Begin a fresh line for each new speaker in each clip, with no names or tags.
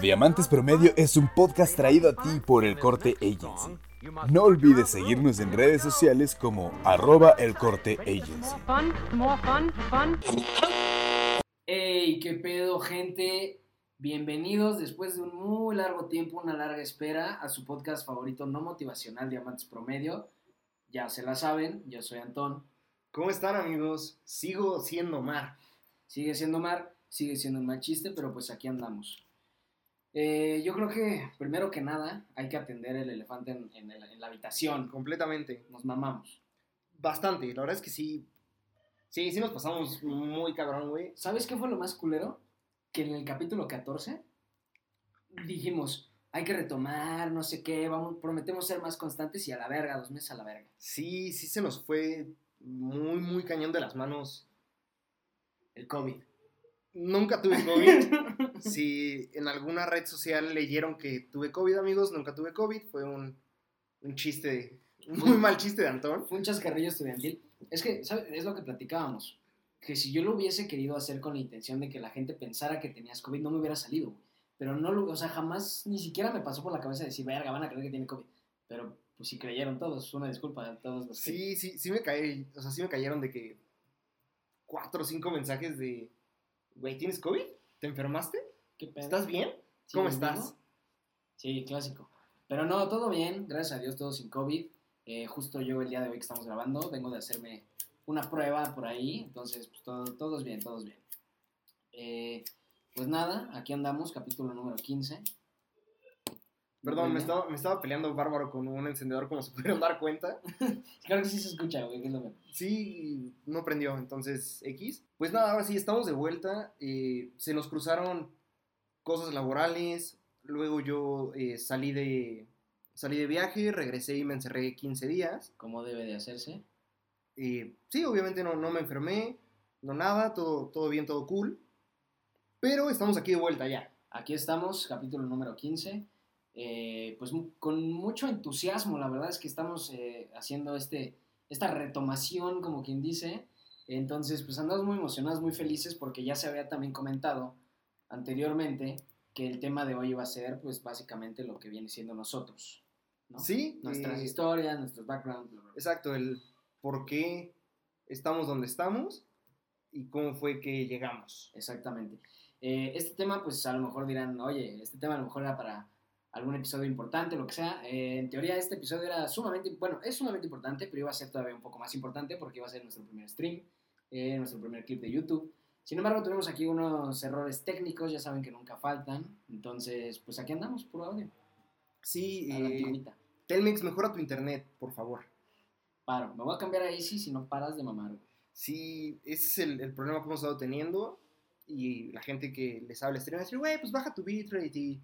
Diamantes Promedio es un podcast traído a ti por El Corte Agency. No olvides seguirnos en redes sociales como arroba El Corte Agency.
¡Ey! ¿Qué pedo, gente? Bienvenidos después de un muy largo tiempo, una larga espera, a su podcast favorito no motivacional, Diamantes Promedio. Ya se la saben, yo soy Antón.
¿Cómo están amigos? Sigo siendo Mar.
Sigue siendo Mar, sigue siendo un mal chiste, pero pues aquí andamos. Eh, yo creo que primero que nada hay que atender el elefante en, en el- en la habitación.
Completamente.
Nos mamamos.
Bastante. La verdad es que sí. Sí, sí nos pasamos muy cabrón, güey.
¿Sabes qué fue lo más culero? Que en el capítulo 14 dijimos, hay que retomar, no sé qué, vamos, prometemos ser más constantes y a la verga, dos meses a la verga.
Sí, sí se nos fue muy, muy cañón de las manos.
El COVID.
Nunca tuve COVID. si en alguna red social leyeron que tuve COVID, amigos, nunca tuve COVID. Fue un, un chiste, un muy mal chiste de Antón.
Fue un chascarrillo estudiantil. Es que, ¿sabes? Es lo que platicábamos. Que si yo lo hubiese querido hacer con la intención de que la gente pensara que tenías COVID, no me hubiera salido. Pero no lo, o sea, jamás, ni siquiera me pasó por la cabeza decir, verga, van a creer que tiene COVID. Pero, pues si creyeron todos, una disculpa a todos los que-
Sí, sí, sí me caí. O sea, sí me cayeron de que cuatro o cinco mensajes de, güey, ¿tienes COVID? ¿Te enfermaste?
¿Qué pedo?
¿Estás bien?
¿Sí,
¿Cómo estás?
Sí, clásico. Pero no, todo bien, gracias a Dios, todo sin COVID. Eh, justo yo el día de hoy que estamos grabando, vengo de hacerme una prueba por ahí, entonces, pues todo, todos bien, todos bien. Eh, pues nada, aquí andamos, capítulo número 15.
Perdón, me estaba, me estaba peleando bárbaro con un encendedor, como se pudieron dar cuenta.
Claro que sí se escucha, güey, es lo mejor.
Sí, no prendió, entonces X. Pues nada, ahora sí, estamos de vuelta. eh, se nos cruzaron cosas laborales. Luego yo eh, salí, de, salí de viaje, regresé y me encerré 15 días.
Como debe de hacerse.
Eh, sí, obviamente no, no me enfermé, no nada, todo, todo bien, todo cool. Pero estamos aquí de vuelta ya.
Aquí estamos, capítulo número 15. Eh, pues con mucho entusiasmo, la verdad es que estamos eh, haciendo este, esta retomación, como quien dice. Entonces, pues andamos muy emocionados, muy felices, porque ya se había también comentado anteriormente que el tema de hoy iba a ser, pues básicamente lo que viene siendo nosotros. ¿no?
Sí,
Nuestras
eh,
historias, nuestros backgrounds. bla, bla, bla.
Exacto, el por qué estamos donde estamos y cómo fue que llegamos.
Exactamente. Eh, este tema, pues a lo mejor dirán, oye, este tema a lo mejor era para algún episodio importante, lo que sea. Eh, en teoría, este episodio era sumamente, bueno, es sumamente importante, pero iba a ser todavía un poco más importante porque iba a ser nuestro primer stream, eh, nuestro primer clip de YouTube. Sin embargo, tuvimos aquí unos errores técnicos, ya saben que nunca faltan. Entonces, pues aquí andamos, puro audio.
Sí, eh. Telmex, mejora tu internet, por favor.
Paro, me voy a cambiar a Easy si no paras de mamar.
Sí, ese es el, el problema que hemos estado teniendo y la gente que les habla stream va a decir, güey, pues baja tu bitrate y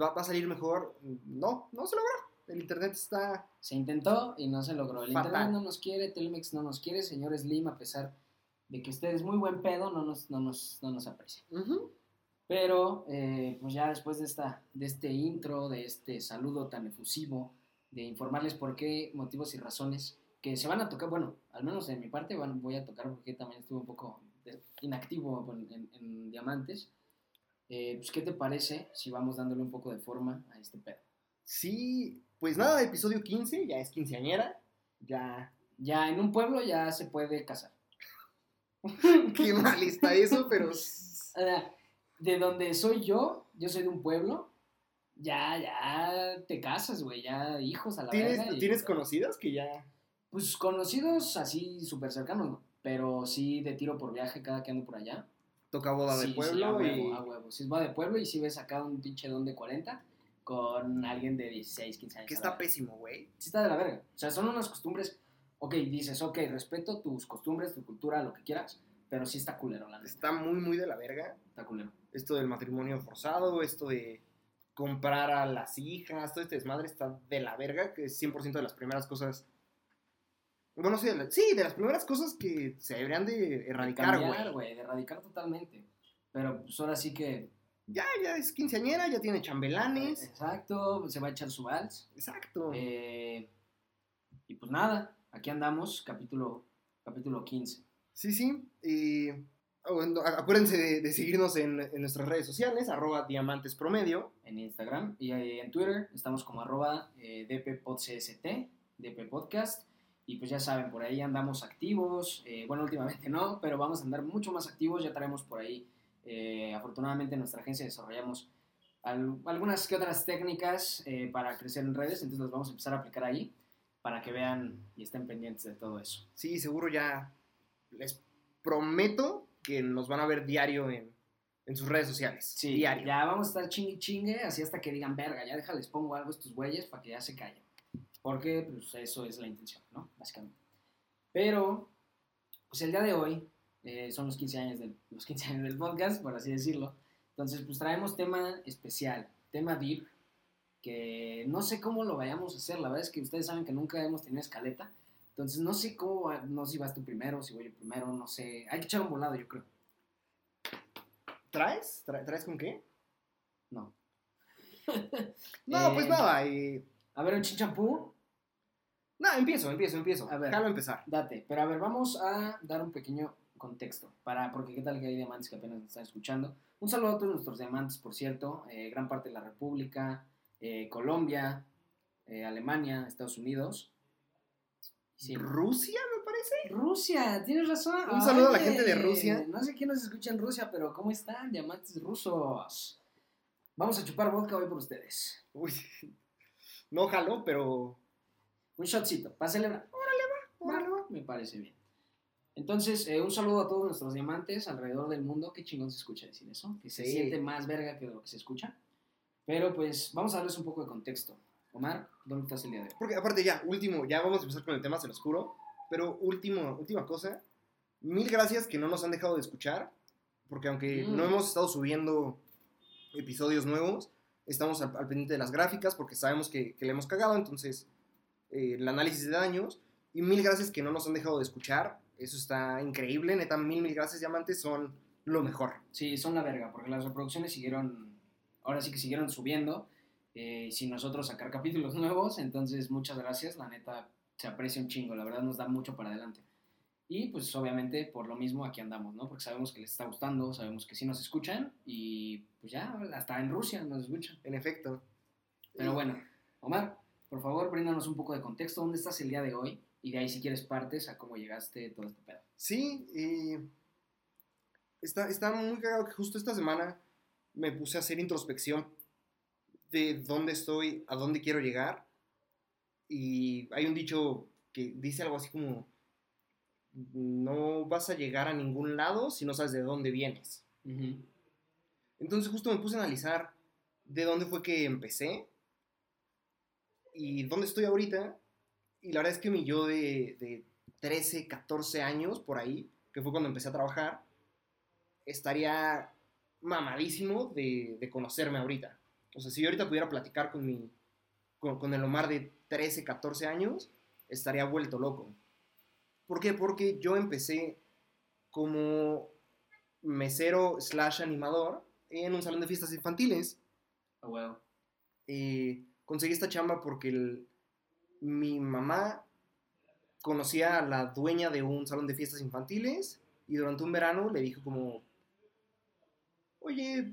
va, va a salir mejor. No, no se logró. El internet está...
Se intentó y no se logró. El
Fatal.
internet no nos quiere, Telmex no nos quiere, señor Slim, a pesar de que usted es muy buen pedo, no nos, no nos, no nos aprecia. Pero, eh, pues ya después de, esta, de este intro, de este saludo tan efusivo, de informarles por qué, motivos y razones que se van a tocar, bueno, al menos de mi parte van, voy a tocar porque también estuve un poco inactivo en, en- en Diamantes. Eh, pues, ¿qué te parece si vamos dándole un poco de forma a este pedo?
Sí, pues nada, episodio 15, ya es quinceañera. Ya...
Ya en un pueblo ya se puede casar.
Qué mal está eso, pero...
Ah, de donde soy yo, yo soy de un pueblo, ya, ya te casas, güey, ya hijos a la verga.
¿Tienes,
y-
¿Tienes conocidas que ya...
Pues conocidos así súper cercanos, ¿no? pero sí de tiro por viaje cada que ando por allá.
Toca boda
Sí,
de
sí,
pueblo
a huevo,
y...
a huevo. Si es boda de pueblo y si ves acá un pinche don de 40 con alguien de 16, 15 años.
Que está pésimo, güey.
Sí está de la verga. O sea, son unas costumbres, ok, dices, ok, respeto tus costumbres, tu cultura, lo que quieras, pero sí está culero, la neta.
Está muy, muy de la verga.
Está culero.
Esto del matrimonio forzado, esto de comprar a las hijas, todo este desmadre está de la verga, que es 100% de las primeras cosas... Bueno, sí de, la- sí, de las primeras cosas que se deberían de erradicar, güey.
güey, de erradicar totalmente. Pero pues ahora sí que...
Ya, ya es quinceañera, ya tiene chambelanes.
Exacto, se va a echar su vals.
Exacto.
Eh, y pues nada, aquí andamos, capítulo, capítulo 15.
Sí, sí. eh, Bueno, a- Acuérdense de, de seguirnos en, en nuestras redes sociales, arroba diamantes promedio.
en Instagram y en Twitter estamos como arroba eh, dppodcst, dp podcast. Y pues ya saben, por ahí andamos activos. eh, bueno, últimamente no, pero vamos a andar mucho más activos. Ya traemos por ahí, eh, afortunadamente en nuestra agencia desarrollamos al- algunas que otras técnicas eh, para crecer en redes. Entonces las vamos a empezar a aplicar ahí para que vean y estén pendientes de todo eso.
Sí, seguro ya les prometo que nos van a ver diario en, en sus redes sociales.
Sí,
diario.
ya vamos a estar chingue chingue, así hasta que digan, verga, ya déjales pongo algo a estos güeyes para que ya se callen. Porque, pues, eso es la intención, ¿no? Básicamente. Pero, pues, el día de hoy eh, son los 15, años del, los 15 años del podcast, por así decirlo. Entonces, pues, traemos tema especial, tema deep, que no sé cómo lo vayamos a hacer. La verdad es que ustedes saben que nunca hemos tenido escaleta. Entonces, no sé cómo, va- no sé si vas tú primero, si voy yo primero, no sé. Hay que echar un volado, yo creo.
¿Traes? ¿Tra- ¿Traes con qué?
No.
No,
Eh,
pues nada. eh,
A ver, un chinchampú.
No, empiezo, empiezo, empiezo.
A ver.
Déjalo empezar.
Date, pero a ver, vamos a dar un pequeño contexto, para, porque qué tal que hay diamantes que apenas nos están escuchando. Un saludo a todos nuestros diamantes, por cierto, eh, gran parte de la República, eh, Colombia, eh, Alemania, Estados Unidos. Sí.
¿Rusia, me parece?
Rusia, tienes razón.
Un saludo a la gente de Rusia.
No sé quién nos escucha en Rusia, pero ¿cómo están, diamantes rusos? Vamos a chupar vodka hoy por ustedes.
Uy, no jalo, pero...
Un shotcito, para celebrar. Órale, va. Me parece bien. Entonces, eh, un saludo a todos nuestros diamantes alrededor del mundo. Qué chingón se escucha decir eso. Que se
Sí.
siente más verga que lo que se escucha. Pero pues, vamos a darles un poco de contexto. Omar, ¿dónde estás el día de hoy?
Porque aparte ya, último, ya vamos a empezar con el tema, se los juro. Pero último, última cosa. Mil gracias que no nos han dejado de escuchar. Porque aunque
Mm.
no hemos estado subiendo episodios nuevos, estamos al, al pendiente de las gráficas porque sabemos que, que le hemos cagado. Entonces, eh, el análisis de daños. Y mil gracias que no nos han dejado de escuchar. Eso está increíble. Neta, mil, mil gracias, diamantes. Son lo mejor.
Sí, son la verga, porque las reproducciones siguieron, ahora sí que siguieron subiendo, eh, sin nosotros sacar capítulos nuevos, entonces muchas gracias, la neta se aprecia un chingo, la verdad nos da mucho para adelante. Y pues obviamente por lo mismo aquí andamos, ¿no? Porque sabemos que les está gustando, sabemos que sí nos escuchan y pues ya, hasta en Rusia nos escuchan.
En efecto.
Pero bueno, Omar, por favor, bríndanos un poco de contexto, ¿dónde estás el día de hoy? Y de ahí si quieres partes a cómo llegaste todo este pedo.
Sí, está, está muy cagado que justo esta semana me puse a hacer introspección de dónde estoy, a dónde quiero llegar. Y hay un dicho que dice algo así como, no vas a llegar a ningún lado si no sabes de dónde vienes. Entonces justo me puse a analizar de dónde fue que empecé y dónde estoy ahorita. Y la verdad es que mi yo de, de 13, 14 años por ahí, que fue cuando empecé a trabajar, estaría mamadísimo de, de conocerme ahorita. O sea, si yo ahorita pudiera platicar con, mi, con, con el Omar de 13, 14 años, estaría vuelto loco. ¿Por qué? Porque yo empecé como mesero slash animador en un salón de fiestas infantiles.
A huevo.
Eh, conseguí esta chamba porque el- mi mamá conocía a la dueña de un salón de fiestas infantiles y durante un verano le dijo como, oye,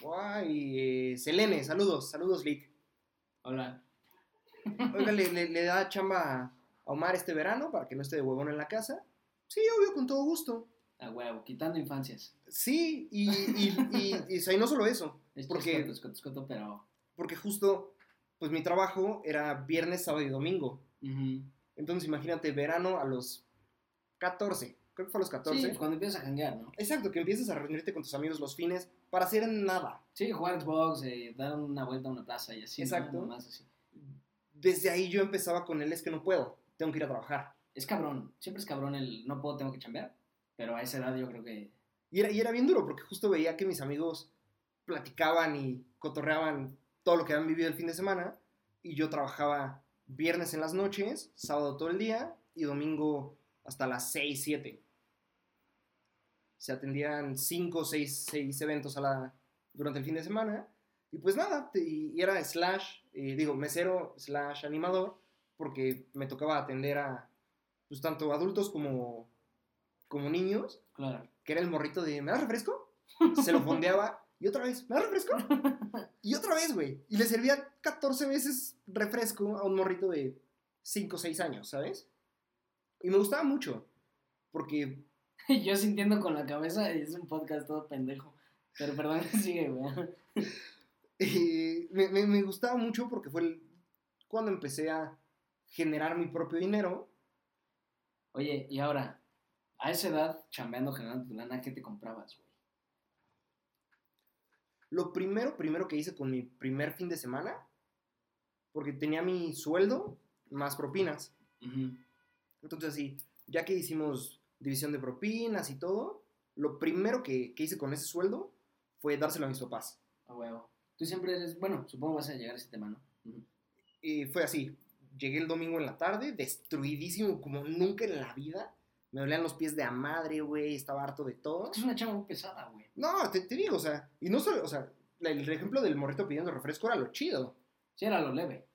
guay, eh, Selene, saludos, saludos, Lick.
Hola.
Oiga, ¿le, le, le da chamba a Omar este verano para que no esté de huevón en la casa? Sí, obvio, con todo gusto.
A huevo, quitando infancias.
Sí, y, y, y, y, o sea, y no solo eso,
Es
Porque-
es pero...
porque justo, pues mi trabajo era viernes, sábado y domingo. Entonces imagínate, verano a los 14, creo que fue a los 14.
Sí, cuando empiezas a janguear, ¿no?
Exacto, que empiezas a reunirte con tus amigos los fines para hacer nada.
Sí, jugar Xbox, eh, dar una vuelta a una plaza y así.
Exacto.
Así.
Desde ahí yo empezaba con él, es que no puedo, tengo que ir a trabajar.
Es cabrón, siempre es cabrón el no puedo, tengo que chambear. Pero a esa edad yo creo que...
Y era, y era bien duro, porque justo veía que mis amigos platicaban y cotorreaban todo lo que habían vivido el fin de semana, y yo trabajaba viernes en las noches, sábado todo el día, y domingo hasta las 6, 7. Se atendían 5, 6, 6 eventos a la, durante el fin de semana, y pues nada, te- y era slash, eh, digo, mesero slash animador, porque me tocaba atender a, pues tanto adultos como, como niños,
Claro.
que era el morrito de, ¿me das refresco? Se lo fondeaba y otra vez, ¿me refresco? Y otra vez, güey. Y le servía 14 veces refresco a un morrito de 5 o 6 años, ¿sabes? Y me gustaba mucho, porque
Yo sintiendo con la cabeza, es un podcast todo pendejo. Pero perdón, sigue, güey.
eh, me, me- me gustaba mucho porque fue el- cuando empecé a generar mi propio dinero.
Oye, y ahora, a esa edad, chambeando, generando tu lana, ¿qué te comprabas, güey?
Lo primero, primero que hice con mi primer fin de semana, porque tenía mi sueldo más propinas.
Ujú.
Entonces, sí, ya que hicimos división de propinas y todo, lo primero que, que hice con ese sueldo fue dárselo a mis papás.
A huevo. Tú siempre eres, bueno, supongo vas a llegar a ese tema, ¿no? Ujú.
Y fue así. Llegué el domingo en la tarde, destruidísimo como nunca en la vida. Me dolían los pies de a madre, güey, estaba harto de todo.
Es una chamba muy pesada, güey.
No, te, te digo, o sea, y no solo, o sea, el ejemplo del morrito pidiendo refresco era lo chido.
Sí, era lo leve.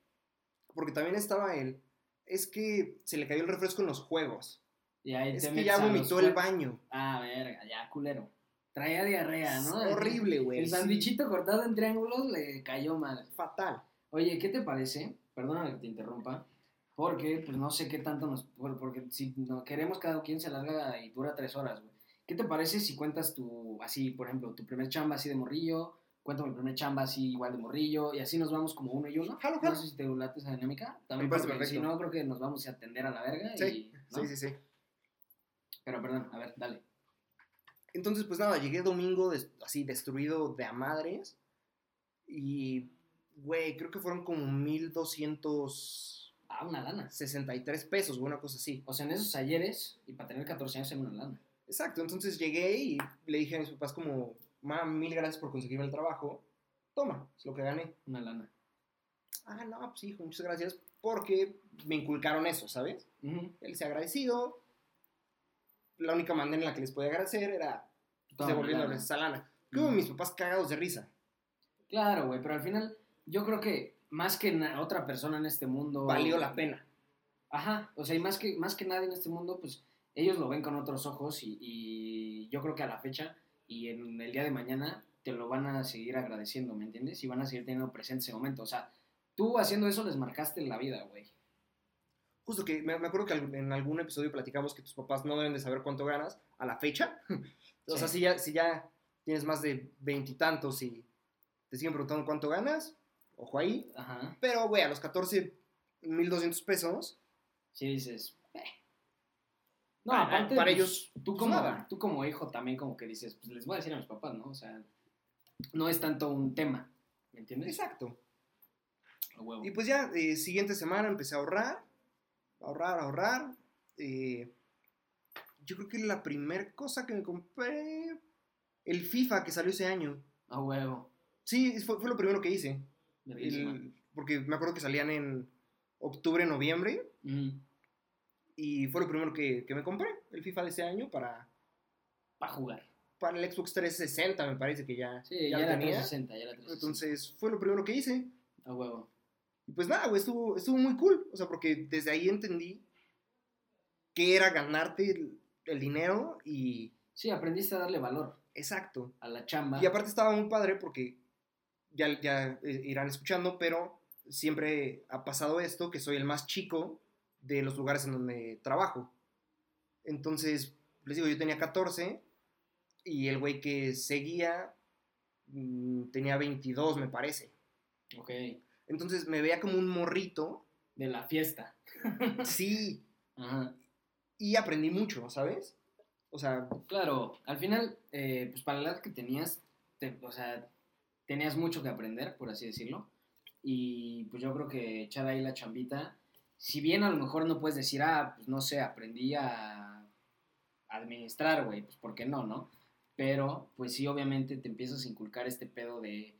Porque también estaba el, es que se le cayó el refresco en los juegos.
Y ahí
Es
te
que ya vomitó el baño.
Ah, verga, ya, culero. Traía diarrea, ¿no?
Horrible, güey.
El
sí,
sandwichito cortado en triángulos le cayó mal.
Fatal.
Oye, ¿qué te parece? Perdóname que te interrumpa. Porque, pues no sé qué tanto nos. por- Porque si no queremos cada quien se larga y dura tres horas, güey. ¿Qué te parece si cuentas tu. Así, por ejemplo, tu primer chamba así de morrillo? Cuento mi primer chamba así igual de morrillo. Y así nos vamos como uno y uno.
Jalo,
No
jalo.
sé si te late esa dinámica. También
Me
porque si no, creo que nos vamos a atender a la verga.
Sí,
y, ¿no?
sí, sí, sí.
Pero perdón, a ver, dale.
Entonces, pues nada, llegué domingo des- así destruido de a madres. Y, güey, creo que fueron como 1263
Una lana.
pesos, güey, una cosa así.
O sea, en esos ayeres, y para tener 14 años, era una lana.
Exacto, entonces llegué y le dije a mis papás como, ma, mil gracias por conseguirme el trabajo. Toma, es lo que gané.
Una lana.
Ah, no, pues hijo, muchas gracias. Porque me inculcaron eso, ¿sabes?
Ujú.
Él se ha agradecido. La única manera en la que les podía agradecer era
Toma,
devolviéndoles esa lana. Como
Mm.
mis papás cagados de risa.
Claro, güey, pero al final yo creo que más que otra persona en este mundo...
Valió la pena.
Ajá, o sea, y más que, más que nadie en este mundo, pues ellos lo ven con otros ojos y, y yo creo que a la fecha y en el día de mañana te lo van a seguir agradeciendo, ¿me entiendes? Y van a seguir teniendo presente ese momento. O sea, tú haciendo eso les marcaste la vida, güey.
Justo que me, me acuerdo que en algún episodio platicamos que tus papás no deben de saber cuánto ganas a la fecha. o sea,
Sí.
si ya, si ya tienes más de veintitantos y, te siguen preguntando cuánto ganas, ojo ahí.
Ajá.
Pero, güey, a los 14, 1200 pesos,
Sí dices... "Eh". No,
Ah,
aparte...
para
pues,
ellos,
Tú
pues,
como,
nada.
tú como hijo también como que dices, pues les voy a decir a mis papás, ¿no? O sea, no es tanto un tema, ¿me entiendes?
exacto.
A huevo.
Y pues ya, eh, siguiente semana empecé a ahorrar, ahorrar, ahorrar. eh, yo creo que la primera cosa que me compré, el FIFA que salió ese año.
A huevo.
Sí, fue, fue lo primero que hice. El- porque me acuerdo que salían en octubre, noviembre.
Mm.
Y fue lo primero que, que me compré, el FIFA de ese año para,
Para jugar.
para el Xbox 360, me parece que ya,
Sí,
ya
ya,
tenía.
360, ya era 360.
Entonces fue lo primero que hice.
A huevo.
Y pues nada, güey, estuvo, estuvo muy cool. O sea, porque desde ahí entendí que era ganarte el, el dinero y...
Sí, aprendiste a darle valor
Exacto.
a la chamba.
Y aparte estaba muy padre porque ya, ya eh, irán escuchando, pero siempre ha pasado esto, que soy el más chico de los lugares en donde trabajo. Entonces, les digo, yo tenía 14 y el güey que seguía mm, tenía 22, me parece.
Ok.
Entonces me veía como un morrito.
De la fiesta.
Sí,
Ajá.
y aprendí mucho, ¿sabes? O sea,
Claro, al final, eh, pues para la edad que tenías, te- o sea, tenías mucho que aprender, por así decirlo. Y pues yo creo que echar ahí la chambita, si bien a lo mejor no puedes decir, ah, pues no sé, aprendí a administrar, güey, pues ¿por qué no, no? Pero, pues sí, obviamente te empiezas a inculcar este pedo de,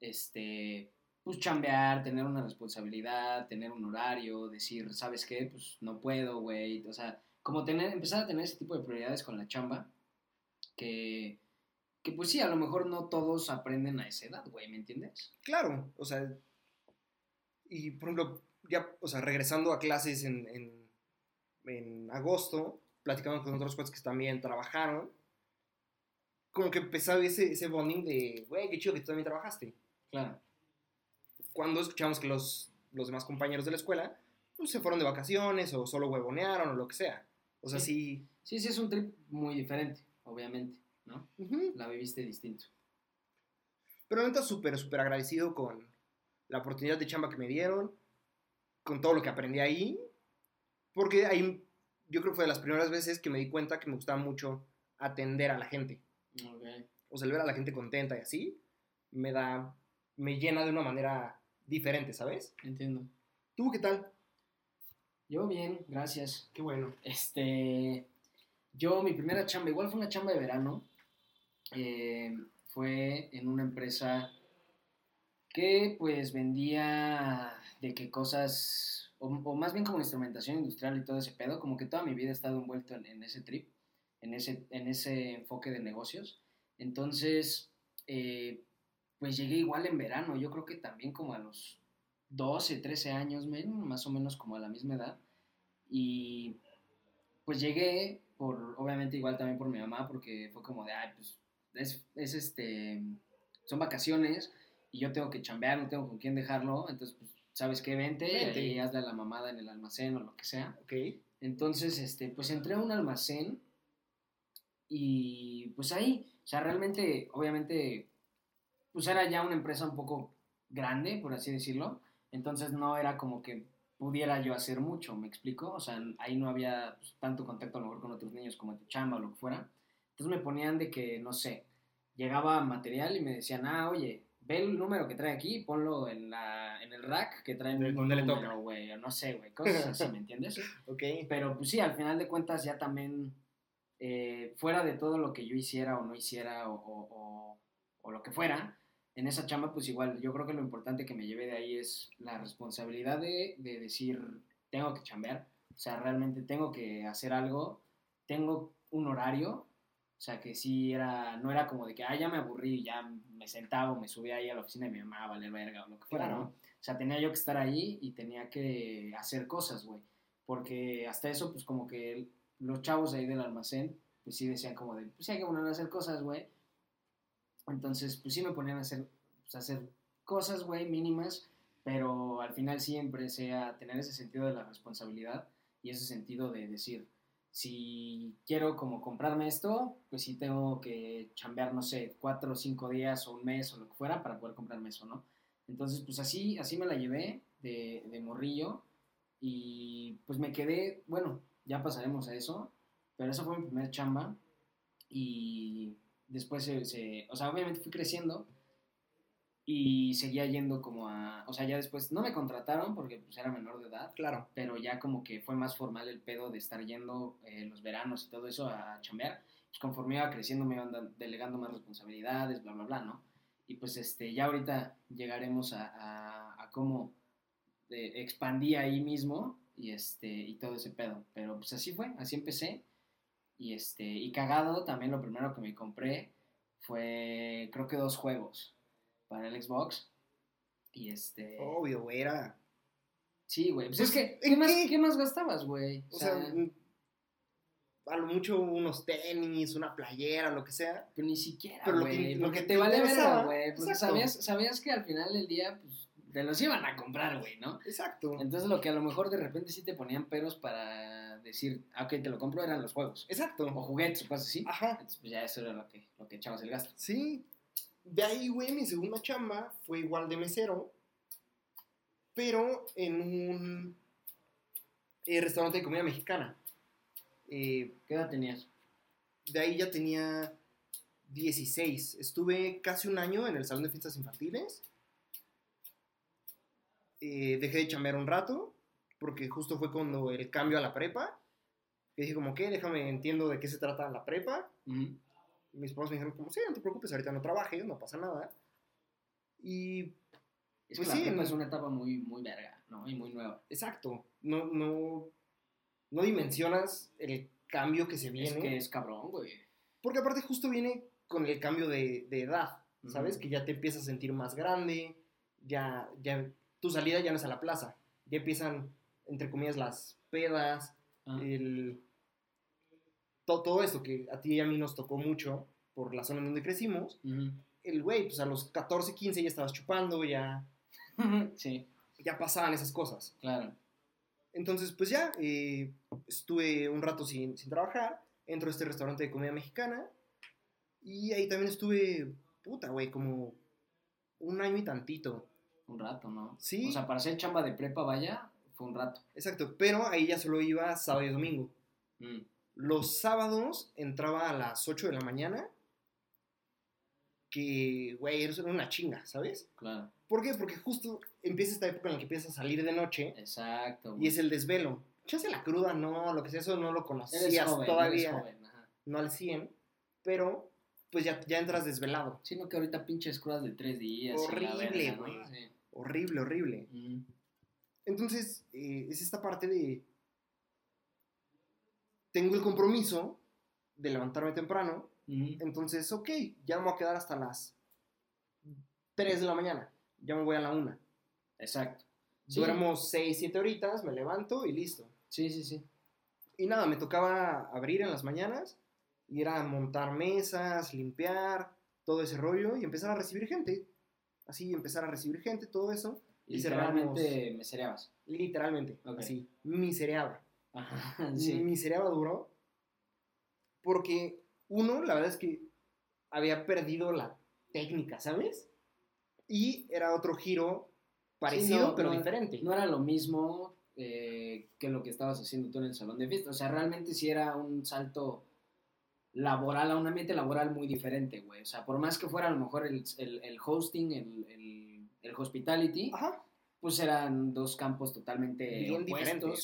este, pues chambear, tener una responsabilidad, tener un horario, decir, ¿sabes qué? Pues no puedo, güey, o sea, como tener, empezar a tener ese tipo de prioridades con la chamba, que, que pues sí, a lo mejor no todos aprenden a esa edad, güey, ¿me entiendes?
claro, o sea, y por ejemplo, ya, o sea, regresando a clases en, en, en agosto, platicando con otros cuates que también trabajaron, como que empezaba ese, ese bonding de, güey, qué chido que tú también trabajaste.
Claro.
Cuando escuchamos que los, los demás compañeros de la escuela, pues se fueron de vacaciones o solo huevonearon o lo que sea. O sea, sí.
Sí, sí, es un trip muy diferente, obviamente, ¿no?
Ujú.
La viviste distinto.
Pero neta, súper, súper agradecido con la oportunidad de chamba que me dieron, con todo lo que aprendí ahí, porque ahí yo creo que fue de las primeras veces que me di cuenta que me gustaba mucho atender a la gente.
Ok.
O sea, el ver a la gente contenta y así, me da, me llena de una manera diferente, ¿sabes?
Entiendo.
¿Tú qué tal?
Yo bien, gracias.
Qué bueno.
Este, yo mi primera chamba, igual fue una chamba de verano, eh, fue en una empresa que pues vendía de qué cosas, o, más bien como instrumentación industrial y todo ese pedo, como que toda mi vida he estado envuelto en, ese trip, en ese, en ese enfoque de negocios. Entonces, eh, pues llegué igual en verano, yo creo que también como a los 12, 13 años, más o menos como a la misma edad. Y pues llegué por, obviamente igual también por mi mamá, porque fue como de, ay, pues es, es este, son vacaciones y yo tengo que chambear, no tengo con quién dejarlo, entonces pues, ¿sabes qué? Vente,
Vente.
y hazle a la mamada en el almacén o lo que sea.
Ok.
Entonces, este, pues entré a un almacén y pues ahí, o sea, realmente, obviamente, pues era ya una empresa un poco grande, por así decirlo, entonces no era como que pudiera yo hacer mucho, ¿me explico? O sea, ahí no había pues, tanto contacto a lo mejor con otros niños como tu chamba o lo que fuera. Entonces me ponían de que, no sé, llegaba material y me decían, ah, oye, ve el número que trae aquí, ponlo en, la, en el rack que trae el
donde le toca.
güey, o no sé, güey, cosas así, ¿me entiendes?
Ok.
Pero pues sí, al final de cuentas ya también, eh, fuera de todo lo que yo hiciera o no hiciera o, o- o- o lo que fuera, en esa chamba pues igual, yo creo que lo importante que me llevé de ahí es la responsabilidad de, de decir, tengo que chambear, o sea, realmente tengo que hacer algo, tengo un horario, o sea, que sí era, no era como de que, ah, ya me aburrí, ya me sentaba o me subía ahí a la oficina de mi mamá, vale verga o lo que fuera,
Claro.
¿no? O sea, tenía yo que estar ahí y tenía que hacer cosas, güey. Porque hasta eso, pues como que los chavos ahí del almacén, pues sí decían como de, pues sí hay que poner a hacer cosas, güey. Entonces, pues sí me ponían a hacer, pues, a hacer cosas, güey, mínimas, pero al final siempre empecé a tener ese sentido de la responsabilidad y ese sentido de decir, si quiero como comprarme esto, pues sí tengo que chambear, no sé, cuatro o cinco días o un mes o lo que fuera para poder comprarme eso, ¿no? Entonces, pues así, así me la llevé de, de morrillo y pues me quedé, bueno, ya pasaremos a eso, pero esa fue mi primer chamba y después se, se- o sea, obviamente fui creciendo y seguía yendo como a, o sea, ya después no me contrataron porque pues era menor de edad,
Claro.
pero ya como que fue más formal el pedo de estar yendo eh, los veranos y todo eso a chambear. Pues conforme iba creciendo me iban delegando más responsabilidades, bla, bla, bla, ¿no? Y pues este, ya ahorita llegaremos a, a, a cómo eh, expandí ahí mismo y, este, y todo ese pedo. Pero pues así fue, así empecé. Y, este, y cagado, también lo primero que me compré fue, creo que dos juegos para el Xbox. Y este...
Obvio, güey, era...
Sí, güey. Pues
Pues,
es que,
¿en
¿qué más,
qué?
¿qué más gastabas, güey?
O sea, mm, a lo mucho unos tenis, una playera, lo que sea.
pero ni siquiera,
pero lo que-
güey.
lo que
te
te
vale verga, güey. Porque
exacto.
sabías, sabías que al final del día, pues, te los iban a comprar, güey, ¿no?
Exacto.
Entonces lo que a lo mejor de repente sí te ponían peros para decir, ah, ok, te lo compro, eran los juegos. O
Exacto.
juguetes o cosas así.
Ajá.
Entonces, pues ya eso era lo que, lo que echabas el gasto.
Sí. De ahí, güey, mi segunda chamba fue igual de mesero, pero en un eh, restaurante de comida mexicana. Eh,
¿Qué edad tenías?
de ahí ya tenía 16. Estuve casi un año en el salón de fiestas infantiles. Eh, dejé de chambear un rato, porque justo fue cuando el cambio a la prepa. Que dije como, ¿qué? Déjame, entiendo de qué se trata la prepa. Mis papás me dijeron como, sí, no te preocupes, ahorita no trabajes, no pasa nada. Y,
Es
Pues
que
sí,
la prepa
en-
es una etapa muy, muy verga, ¿no? Y muy nueva.
exacto, no, no, no dimensionas el cambio que se viene.
Es que es cabrón, güey.
Porque aparte justo viene con el cambio de, de edad, ¿sabes? Que ya te empiezas a sentir más grande, ya, ya, tu salida ya no es a la plaza, ya empiezan, entre comillas, las pedas,
Ah.
el, todo, todo esto que a ti y a mí nos tocó mucho, por la zona en donde crecimos,
Ujú.
el güey, pues a los 14, 15 ya estabas chupando, ya,
sí,
ya pasaban esas cosas.
claro.
Entonces, pues ya, eh, estuve un rato sin, sin trabajar, entro a este restaurante de comida mexicana y ahí también estuve, puta, güey, como un año y tantito.
Un rato, ¿no?
Sí.
O sea, para hacer chamba de prepa, vaya, fue un rato.
Exacto, pero ahí ya solo iba sábado y domingo.
Mm,
Los sábados entraba a las 8 de la mañana, que, güey, eso era una chinga, ¿sabes?
claro.
¿Por qué? Porque justo empieza esta época en la que empiezas a salir de noche
Exacto.
y es el desvelo. Chance la cruda, no, lo que sea, eso no lo conocías
joven,
todavía,
joven, ajá.
no al 100, pero pues ya, ya entras desvelado.
Sino que ahorita pinches crudas de tres días.
Horrible, güey.
Sí.
Horrible, horrible.
Mm,
Entonces, eh, es esta parte de... Tengo el compromiso de levantarme temprano, entonces, ok, ya me voy a quedar hasta las 3 de la mañana, ya me voy a la 1.
Exacto. Sí.
Duermo 6, 7 horitas, me levanto y listo.
Sí, sí, sí.
Y nada, me tocaba abrir en las mañanas, ir a montar mesas, limpiar, todo ese rollo y empezar a recibir gente. Así, empezar a recibir gente, todo eso. Y
Literalmente me cereabas.
Literalmente,
Ok.
así, misereaba.
Ajá, sí.
Misereaba duro. Porque, uno, la verdad es que había perdido la técnica, ¿sabes? Y era otro giro parecido,
no,
pero
no,
diferente.
No era lo mismo eh, que lo que estabas haciendo tú en el salón de fiesta. O sea, realmente sí era un salto laboral, a un ambiente laboral muy diferente, güey. O sea, por más que fuera a lo mejor el, el- el hosting, el, el- el hospitality,
Ajá.
Pues eran dos campos totalmente
Bien
opuestos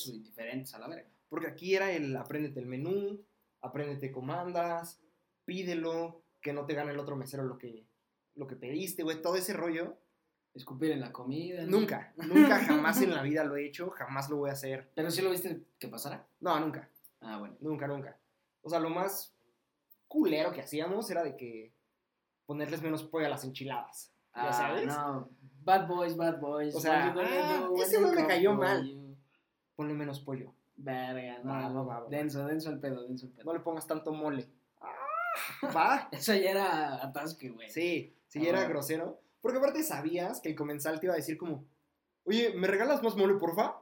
diferentes.
diferentes a la verga.
Porque aquí era el apréndete el menú, apréndete comandas, pídelo, que no te gane el otro mesero lo que, lo que pediste, güey, todo ese rollo.
Escupir en la comida. ¿no?
Nunca, nunca, jamás en la vida lo he hecho, jamás lo voy a hacer.
Pero sí lo viste que pasara.
No, nunca,
Ah, bueno.
nunca, nunca. O sea, lo más culero que hacíamos era de que ponerles menos pollo a las enchiladas. ¿Ya
Ah,
sabes?
No. Bad boys, bad boys.
O sea, ah, ese güey me cayó mal.
you?
Ponle menos pollo.
Verga, no.
Va, va, va.
Denso, denso el pedo, denso el pedo.
No le pongas tanto mole. Ah, Va.
Eso ya era atasque, güey.
Sí, sí,
Ah,
era grosero. Porque aparte sabías que el comensal te iba a decir como, oye, ¿me regalas más mole, porfa?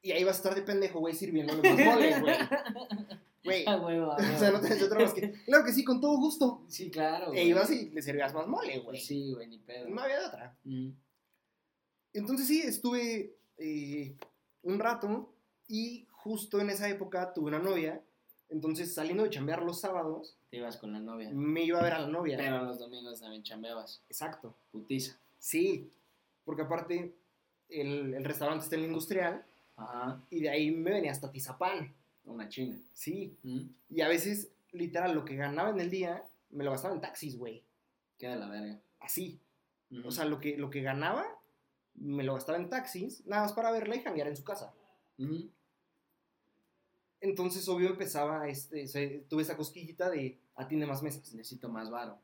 Y ahí vas a estar de pendejo, güey, sirviéndole más mole, güey. Güey.
Ah, huevo,
O sea, no tenés otra más que, claro que sí, con todo gusto.
Sí, claro.
E ibas y le servías más mole, güey.
Sí, güey, ni pedo.
No había de otra.
Mm.
Entonces sí, estuve eh, un rato y justo en esa época tuve una novia. Entonces saliendo de chambear los sábados,
Te ibas con la novia.
me iba a ver a la novia.
Pero los domingos también chambeabas.
Exacto.
Putiza.
Sí, porque aparte el, el restaurante está en la industrial
Ajá.
y de ahí me venía hasta Tizapán.
Una chinga.
Sí,
Mm.
y a veces, literal, lo que ganaba en el día me lo gastaba en taxis, güey.
Queda la verga.
Así.
Ujú.
O sea, lo que, lo que ganaba me lo gastaba en taxis, nada más para verla y janguear en su casa.
Ujú.
Entonces, obvio, empezaba, este, se- tuve esa cosquillita de atiende más mesas.
Necesito más varo.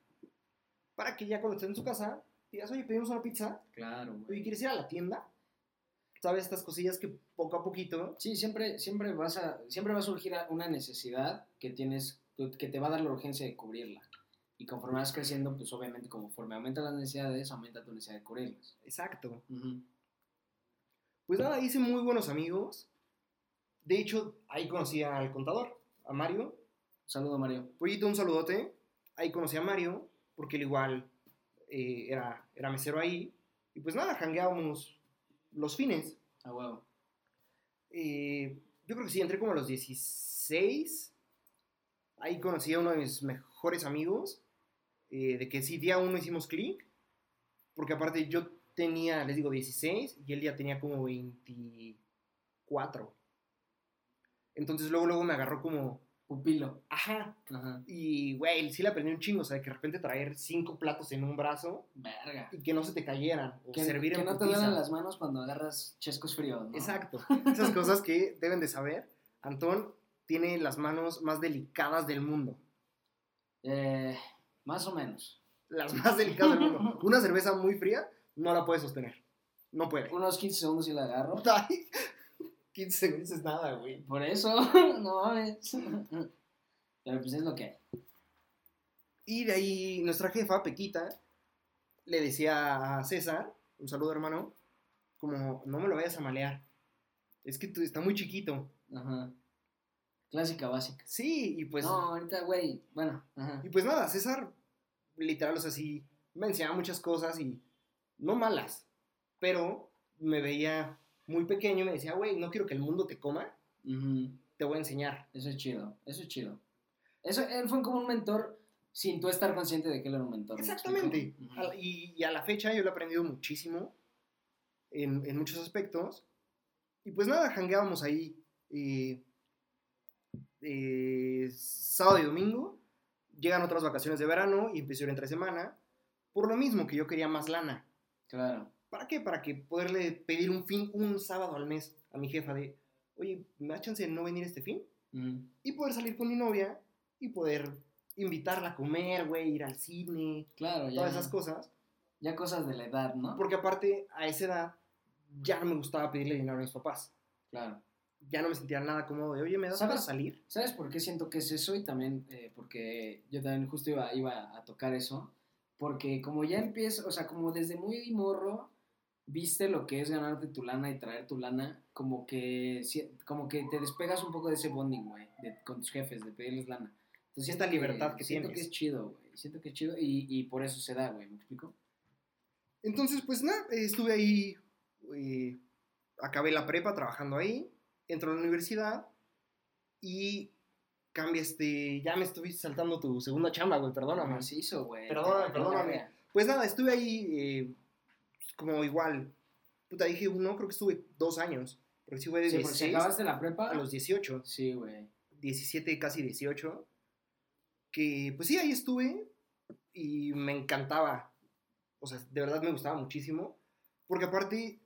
Para que ya cuando estés en su casa, digas, oye, pedimos una pizza,
Claro,
oye,
güey.
¿quieres ir a la tienda? ¿Sabes? Estas cosillas que poco a poquito,
Sí, siempre, siempre vas a, siempre va a surgir una necesidad que tienes, que te va a dar la urgencia de cubrirla. Y conforme vas creciendo, pues obviamente conforme aumentan las necesidades, aumenta tu necesidad de cubrirlas.
exacto. Pues nada, hice muy buenos amigos. De hecho, ahí conocí al contador, a Mario.
Saludo, Mario.
Pollito, un saludote. Ahí conocí a Mario, porque él igual eh, era, era mesero ahí. Y pues nada, jangueábamos los fines.
A huevo.
Eh, yo creo que sí, entré como a los 16. Ahí conocí a uno de mis mejores amigos. Eh, de que sí, día uno hicimos clic. Porque aparte yo tenía, les digo, 16 y él ya tenía como 24. Entonces luego, luego me agarró como,
Pupilo.
ajá.
Ajá.
Y, güey, sí le aprendí un chingo. O sea, que de repente traer cinco platos en un brazo
Verga.
y que no se te cayeran. O
Que,
servir
que
en
no te duelen las manos cuando agarras chescos fríos, ¿no?
Exacto. Esas cosas que deben de saber. Antón tiene las manos más delicadas del mundo.
Eh, más o menos.
Las más delicadas del mundo. Una cerveza muy fría no la puede sostener. No puede.
Unos 15 segundos y la agarro.
Ay, 15 segundos es nada, güey.
Por eso, no mames. Pero pues es lo que hay.
Y de ahí nuestra jefa, Pequita, le decía a César, un saludo hermano, como, no me lo vayas a malear. Es que tú está muy chiquito.
Ajá. Clásica básica.
Sí, y pues...
no, ahorita, güey, bueno, ajá.
Y pues nada, César, literal, o sea, sí, me enseñaba muchas cosas y no malas, pero me veía muy pequeño y me decía, güey, no quiero que el mundo te coma, te voy a enseñar.
Eso es chido, eso es chido. Eso, él fue como un mentor sin tú estar consciente de que él era un mentor. ¿me
Exactamente. y a la fecha yo lo he aprendido muchísimo en, en muchos aspectos. Y pues nada, jangueábamos ahí eh, eh, sábado y domingo. Llegan otras vacaciones de verano y empezó entre semana. Por lo mismo que yo quería más lana.
Claro.
¿Para qué? Para que poderle pedir un fin, un sábado al mes a mi jefa de, oye, ¿me da chance de no venir este fin?
Ujú.
Y poder salir con mi novia y poder invitarla a comer, güey, ir al cine,
Claro, ya.
todas esas cosas.
Ya cosas de la edad, ¿no?
Porque aparte, a esa edad, ya no me gustaba pedirle dinero a mis papás.
Claro.
Ya no me sentía nada cómodo de, oye, ¿me das para salir?
¿Sabes por qué siento que es eso? Y también eh, porque yo también justo iba, iba a tocar eso. Porque como ya empiezo, o sea, como desde muy morro, viste lo que es ganarte tu lana y traer tu lana, como que, como que te despegas un poco de ese bonding, güey, con tus jefes, de pedirles lana. Entonces,
Esta libertad que
siento
tienes.
que es chido, güey. Siento que es chido y, y por eso se da, güey. ¿Me explico?
Entonces, pues nada, estuve ahí, eh, acabé la prepa trabajando ahí, entro a la universidad y cambia este, ya me estuve saltando tu segunda chamba, güey, perdóname.
Macizo, güey.
Perdóname,
Te-
perdóname.
verga.
Pues nada, estuve ahí eh, como igual, puta, dije uno, creo que estuve dos años, porque sí de
Sí, porque si
16
acabaste la prepa.
a los 18.
Sí, güey.
17, casi 18, que pues sí, ahí estuve y me encantaba. O sea, de verdad me gustaba muchísimo, porque aparte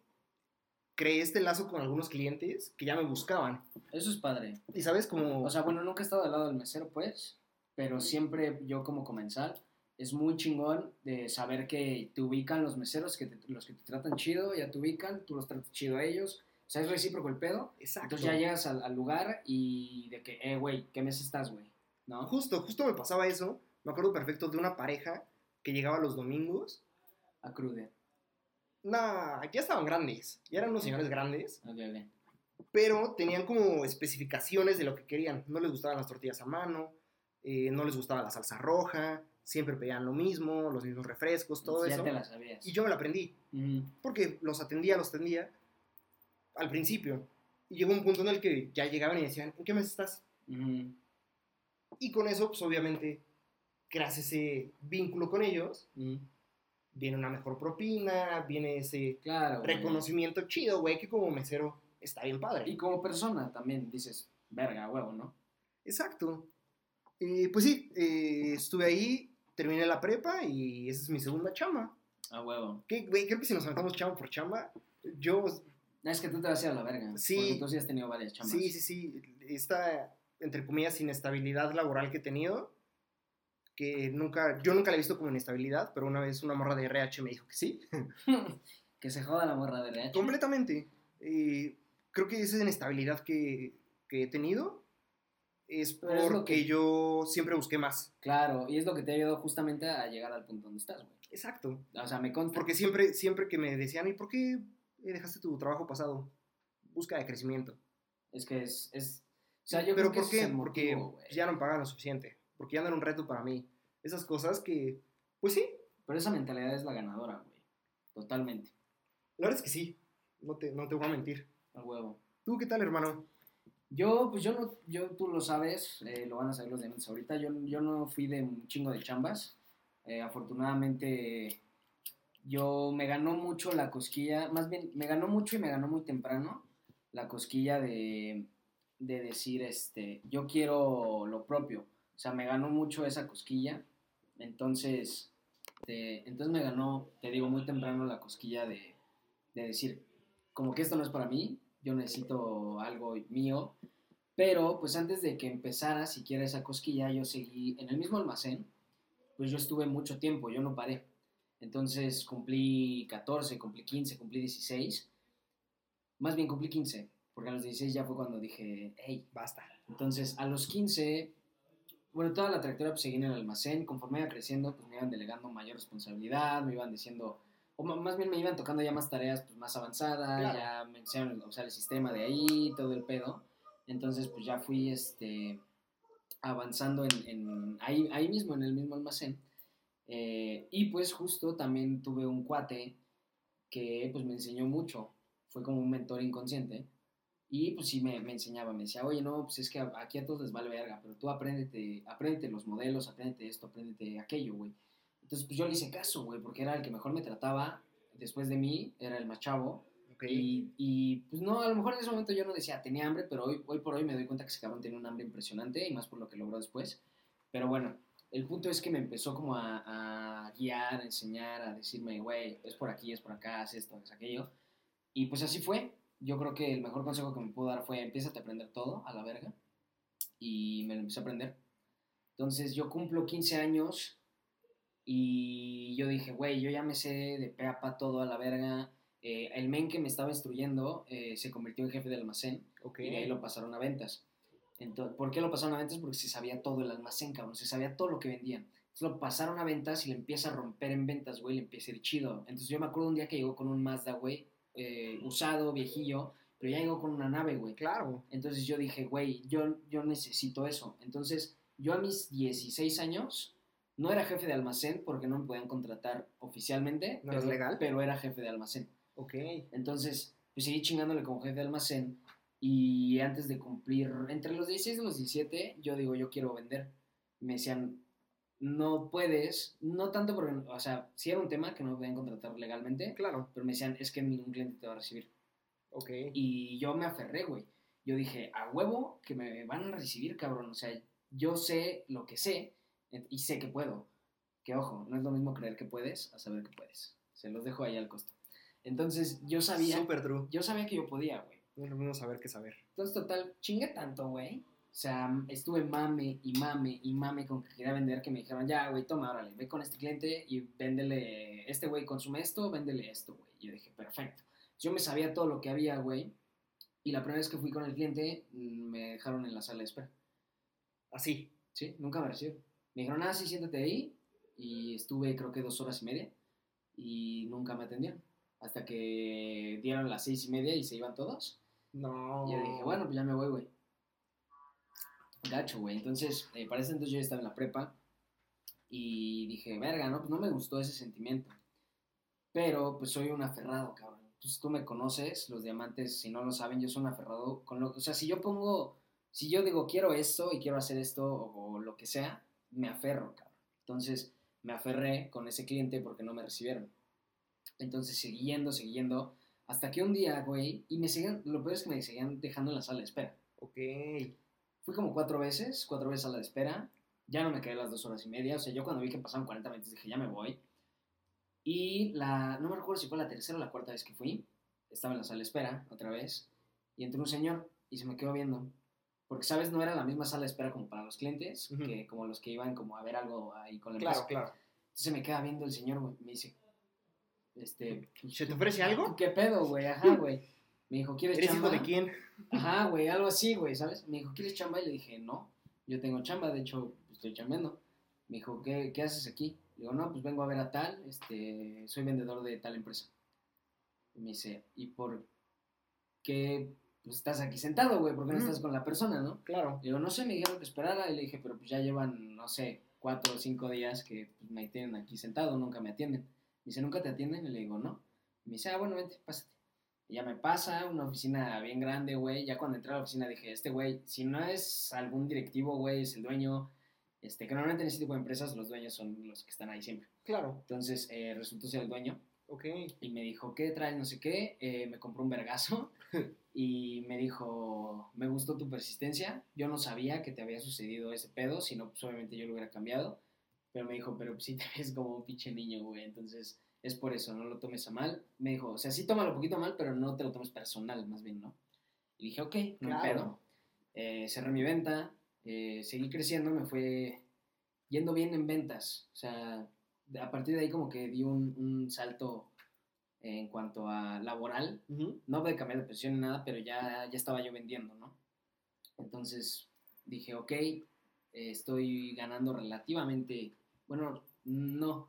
creé este lazo con algunos clientes que ya me buscaban.
Eso es padre.
Y sabes, como...
O sea, bueno, nunca he estado al lado del mesero, pues, pero siempre yo como comensal es muy chingón de saber que te ubican los meseros, que te- los que te tratan chido, ya te ubican, tú los tratas chido a ellos. O sea, es recíproco el pedo.
exacto.
Entonces ya llegas al, al lugar y de que, eh, güey, ¿qué mes estás, güey? ¿No?
Justo, justo me pasaba eso. Me acuerdo perfecto de una pareja que llegaba los domingos.
A crude.
Nah, ya estaban grandes, ya eran unos señores grandes,
Ok, ok.
pero tenían como especificaciones de lo que querían. No les gustaban las tortillas a mano, eh, no les gustaba la salsa roja, siempre pedían lo mismo, los mismos refrescos, todo
ya
eso.
te la sabías.
Y yo me lo aprendí, porque los atendía, los atendía al principio. Y llegó un punto en el que ya llegaban y decían, ¿en qué mes estás?
Ujú.
Y con eso, pues obviamente, creas ese vínculo con ellos. Viene una mejor propina, viene ese
Claro, güey.
reconocimiento chido, güey, que como mesero está bien padre.
Y como persona también dices, verga, huevo, ¿no?
Exacto. Eh, pues sí, eh, estuve ahí, terminé la prepa y esa es mi segunda chamba.
A huevo.
¿Qué, güey? Creo que si nos aventamos chamba por chamba, yo,
No, es que tú te vas a ir a la verga.
Sí.
Porque tú sí has tenido varias chambas.
sí, sí, sí, esta, entre comillas, inestabilidad laboral que he tenido, que nunca, yo nunca la he visto como inestabilidad, pero una vez una morra de RH me dijo que sí,
que se joda la morra de RH.
completamente. Eh, creo que esa inestabilidad que, que he tenido es
Pero es
porque
que-
yo siempre busqué más.
Claro, y es lo que te ha ayudado justamente a llegar al punto donde estás, güey.
Exacto.
O sea, me consta.
Porque siempre, siempre que me decían, ¿y por qué dejaste tu trabajo pasado? Busca de crecimiento.
Es que es. es o sea, yo
¿Pero
creo
por
que
qué?
el
Porque
motivo, güey.
ya no me pagan lo suficiente. Porque ya no era un reto para mí. Esas cosas que, pues sí,
Pero esa mentalidad es la ganadora, güey. Totalmente.
la verdad es que sí. No te, no te voy a mentir.
A huevo.
¿Tú qué tal, hermano?
Yo, pues yo no, yo, tú lo sabes, eh, lo van a saber los demás ahorita. Yo, yo no fui de un chingo de chambas. Eh, afortunadamente, yo me ganó mucho la cosquilla, más bien, me ganó mucho y me ganó muy temprano la cosquilla de, de decir, este, yo quiero lo propio. O sea, me ganó mucho esa cosquilla. Entonces, entonces me ganó, te digo, muy temprano la cosquilla de, de decir, como que esto no es para mí, yo necesito algo mío. Pero, pues antes de que empezara siquiera esa cosquilla, yo seguí en el mismo almacén, pues yo estuve mucho tiempo, yo no paré. Entonces cumplí 14, cumplí 15, cumplí 16. Más bien cumplí 15, porque a los 16 ya fue cuando dije, hey,
Basta.
entonces, a los 15, bueno, toda la trayectoria pues seguí en el almacén. Conforme iba creciendo, pues me iban delegando mayor responsabilidad, me iban diciendo, o más bien me iban tocando ya más tareas pues, más avanzadas,
Claro.
ya me enseñaron a usar el sistema de ahí, todo el pedo. Entonces, pues ya fui este, avanzando en, en- ahí, ahí mismo, en el mismo almacén. Eh, y pues justo también tuve un cuate que pues me enseñó mucho, fue como un mentor inconsciente. Y pues sí me, me enseñaba, me decía, oye, no, pues es que aquí a todos les vale verga, pero tú apréndete, apréndete los modelos, apréndete esto, apréndete aquello, güey. Entonces pues yo le hice caso, güey, porque era el que mejor me trataba, después de mí, era el más chavo.
Ok.
Y, y, pues no, a lo mejor en ese momento yo no decía tenía hambre, pero hoy, hoy por hoy me doy cuenta que ese cabrón tenía un hambre impresionante y más por lo que logró después. Pero bueno, el punto es que me empezó como a, a guiar, a enseñar, a decirme, güey, es por aquí, es por acá, haz esto, haz aquello. Y pues así fue. Yo creo que el mejor consejo que me pudo dar fue, empieza a aprender todo a la verga. Y me lo empecé a aprender. Entonces yo cumplo 15 años y yo dije, güey, yo ya me sé de pe a pa todo a la verga. Eh, el men que me estaba instruyendo eh, se convirtió en jefe de almacén
Ok.
y de ahí lo pasaron a ventas. Entonces, ¿Por qué lo pasaron a ventas? Porque se sabía todo el almacén, cabrón. Se sabía todo lo que vendían. Entonces lo pasaron a ventas y le empieza a romper en ventas, güey. Le empieza a ir chido. Entonces yo me acuerdo un día que llegó con un Mazda, güey, eh, usado, viejillo, pero ya llegó con una nave, güey.
Claro.
Entonces yo dije, güey, yo, yo necesito eso. Entonces yo a mis 16 años no era jefe de almacén porque no me podían contratar oficialmente.
¿No
pero,
legal?
Pero era jefe de almacén.
Ok.
Entonces, pues seguí chingándole como jefe de almacén y antes de cumplir, entre los 16 y los 17, yo digo, yo quiero vender. Me decían, no puedes, no tanto porque, o sea, sí era un tema que no podían contratar legalmente,
Claro.
pero me decían, es que ningún cliente te va a recibir.
Ok.
Y yo me aferré, güey. Yo dije, a huevo que me van a recibir, cabrón. O sea, yo sé lo que sé y sé que puedo. Que ojo, no es lo mismo creer que puedes a saber que puedes. Se los dejo ahí al costo. Entonces, yo sabía,
Super true.
yo sabía que yo podía, güey.
No es lo mismo saber que saber.
Entonces, total, chingué tanto, güey. O sea, estuve mame y mame y mame con que quería vender que me dijeron, ya, güey, toma, órale, ve con este cliente y véndele, este güey consume esto, véndele esto, güey. Y yo dije, perfecto. Yo me sabía todo lo que había, güey. Y la primera vez que fui con el cliente, mm, me dejaron en la sala de espera.
Así.
Sí, nunca me recibieron. Me dijeron, ah, sí, siéntate ahí. Y estuve, creo que dos horas y media. Y nunca me atendieron. Hasta que dieron las seis y media y se iban todos.
No.
Y yo dije, bueno, pues ya me voy, güey. Gacho, güey. Entonces, eh, para ese entonces yo ya estaba en la prepa. Y dije, verga, ¿no? Pues no me gustó ese sentimiento. Pero, pues soy un aferrado, cabrón. Pues tú me conoces, los diamantes, si no lo saben, yo soy un aferrado con lo O sea, si yo pongo, si yo digo quiero esto y quiero hacer esto o, o lo que sea, me aferro, cabrón. Entonces, me aferré con ese cliente porque no me recibieron. Entonces, seguí yendo. Hasta que un día, güey, y me seguían, lo peor es que me seguían dejando en la sala de espera.
Ok.
Fui como cuatro veces, cuatro veces a la de espera. Ya no me quedé las dos horas y media. O sea, yo cuando vi que pasaban 40 minutos dije, ya me voy. Y la, no me recuerdo si fue la tercera o la cuarta vez que fui. Estaba en la sala de espera, otra vez. Y entró un señor y se me quedó viendo. Porque, ¿sabes? No era la misma sala de espera como para los clientes,
Ujú.
que como los que iban como a ver algo ahí con la
Claro,
empresa.
claro.
Entonces me queda viendo el señor, güey. Me dice, este...
¿Se te ofrece algo?
¿Qué pedo, güey? Ajá, güey. Me dijo, ¿quieres
¿Eres
chamba?
hijo de quién?
Ajá, güey, algo así, güey, ¿sabes? Me dijo, ¿quieres chamba? Y le dije, no, yo tengo chamba, de hecho, estoy chambeando. Me dijo, ¿qué, qué haces aquí? Le digo, no, pues vengo a ver a tal, este, soy vendedor de tal empresa. Y me dice, ¿y por qué pues, estás aquí sentado, güey? ¿Por qué no estás con la persona, no?
Claro.
Le digo, no sé, me dijeron que esperara. Y le dije, pero pues ya llevan, no sé, cuatro o cinco días que pues, me tienen aquí sentado, nunca me atienden. Me dice, ¿nunca te atienden? Y le digo, no. Y me dice, ah, bueno, vente, pásate. Y ya me pasa, una oficina bien grande, güey. Ya cuando entré a la oficina dije, este güey, si no es algún directivo, güey, es el dueño. Este, que normalmente en ese tipo de empresas los dueños son los que están ahí siempre.
Claro.
Entonces eh, resultó ser el dueño
Ok.
y me dijo, ¿qué traes? No sé qué. Eh, me compró un vergazo y me dijo, me gustó tu persistencia. Yo no sabía que te había sucedido ese pedo, sino pues obviamente yo lo hubiera cambiado. Pero me dijo, pero pues, sí te ves como un pinche niño, güey. Entonces es por eso, no lo tomes a mal. Me dijo, o sea, sí tómalo un poquito a mal, pero no te lo tomes personal, más bien, ¿no? Y dije, ok, no
Claro.
pedo. Eh, cerré mi venta, eh, seguí creciendo, me fue yendo bien en ventas. O sea, a partir de ahí como que di un, un salto en cuanto a laboral. No de cambiar de posición ni nada, pero ya, ya estaba yo vendiendo, ¿no? Entonces dije, ok, eh, estoy ganando relativamente, bueno, no.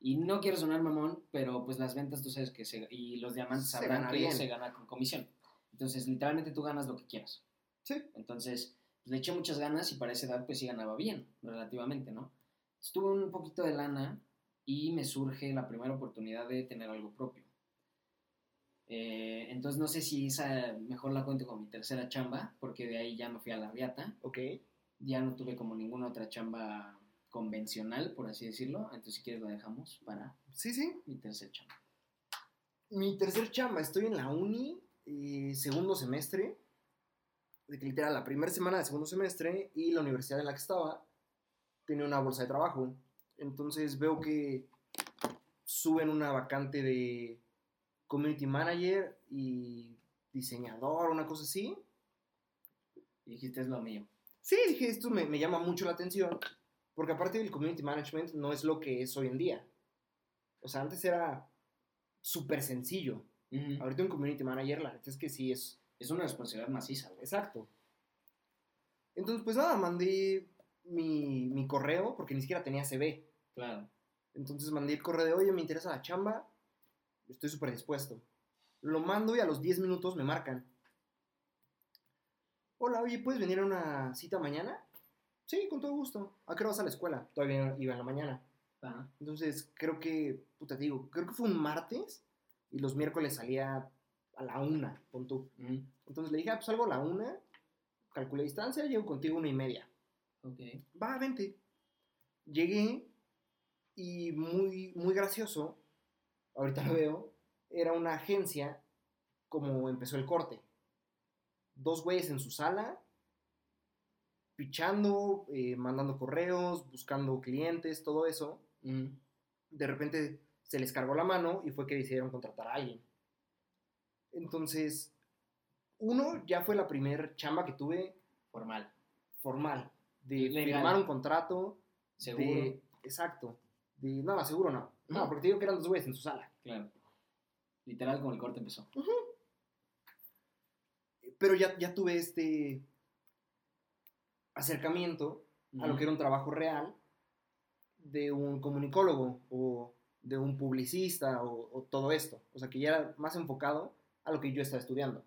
Y no quiero sonar mamón, pero pues las ventas tú sabes que se, y los diamantes
Se
sabrán que
bien.
se gana con comisión. Entonces, literalmente tú ganas lo que quieras.
Sí.
Entonces, le eché muchas ganas y para esa edad pues sí ganaba bien, relativamente, ¿no? Estuve un poquito de lana y me surge la primera oportunidad de tener algo propio. Eh, entonces no sé si esa mejor la cuento con mi tercera chamba, porque de ahí ya me fui a la riata.
Ok.
Ya no tuve como ninguna otra chamba convencional, por así decirlo. Entonces si quieres la dejamos para
Sí, sí.
mi tercer chamba.
Mi tercer chamba, estoy en la uni, eh, segundo semestre. De que literal, la primera semana de segundo semestre y la universidad en la que estaba tenía una bolsa de trabajo. Entonces veo que suben una vacante de community manager y diseñador, una cosa así.
Y dijiste es lo mío.
Sí, dije, esto me, me llama mucho la atención, porque aparte del community management no es lo que es hoy en día. O sea, antes era súper sencillo.
Ujú.
Ahorita un community manager, la neta es que sí es
Es una responsabilidad maciza, güey.
exacto. Entonces, pues nada, mandé mi, mi correo, porque ni siquiera tenía CV.
Claro.
Entonces mandé el correo de, oye, me interesa la chamba, estoy súper dispuesto. Lo mando y a los 10 minutos me marcan. Hola, oye, ¿puedes venir a una cita mañana? Sí, con todo gusto. ¿A qué hora vas a la escuela? Todavía iba en la mañana.
Ajá.
Entonces, creo que, puta, te digo, creo que fue un martes y los miércoles salía a la una, pon tú. Entonces le dije, ah, pues salgo a la una, calculé distancia, llego contigo una y media.
Ok.
Va, vente. Llegué y muy, muy gracioso, ahorita lo veo, era una agencia como empezó el corte. Dos güeyes en su sala, pichando, eh, mandando correos, buscando clientes, todo eso.
Ujú.
De repente se les cargó la mano y fue que decidieron contratar a alguien. Entonces, uno ya fue la primer chamba que tuve
Formal.
formal, de
Legal.
firmar un contrato,
Seguro.
de- exacto, de, no, seguro no, no, porque te digo que eran dos güeyes en su sala,
Claro. Literal como el corte empezó.
pero ya, ya tuve este acercamiento a lo que era un trabajo real de un comunicólogo o de un publicista o, o todo esto, o sea que ya era más enfocado a lo que yo estaba estudiando.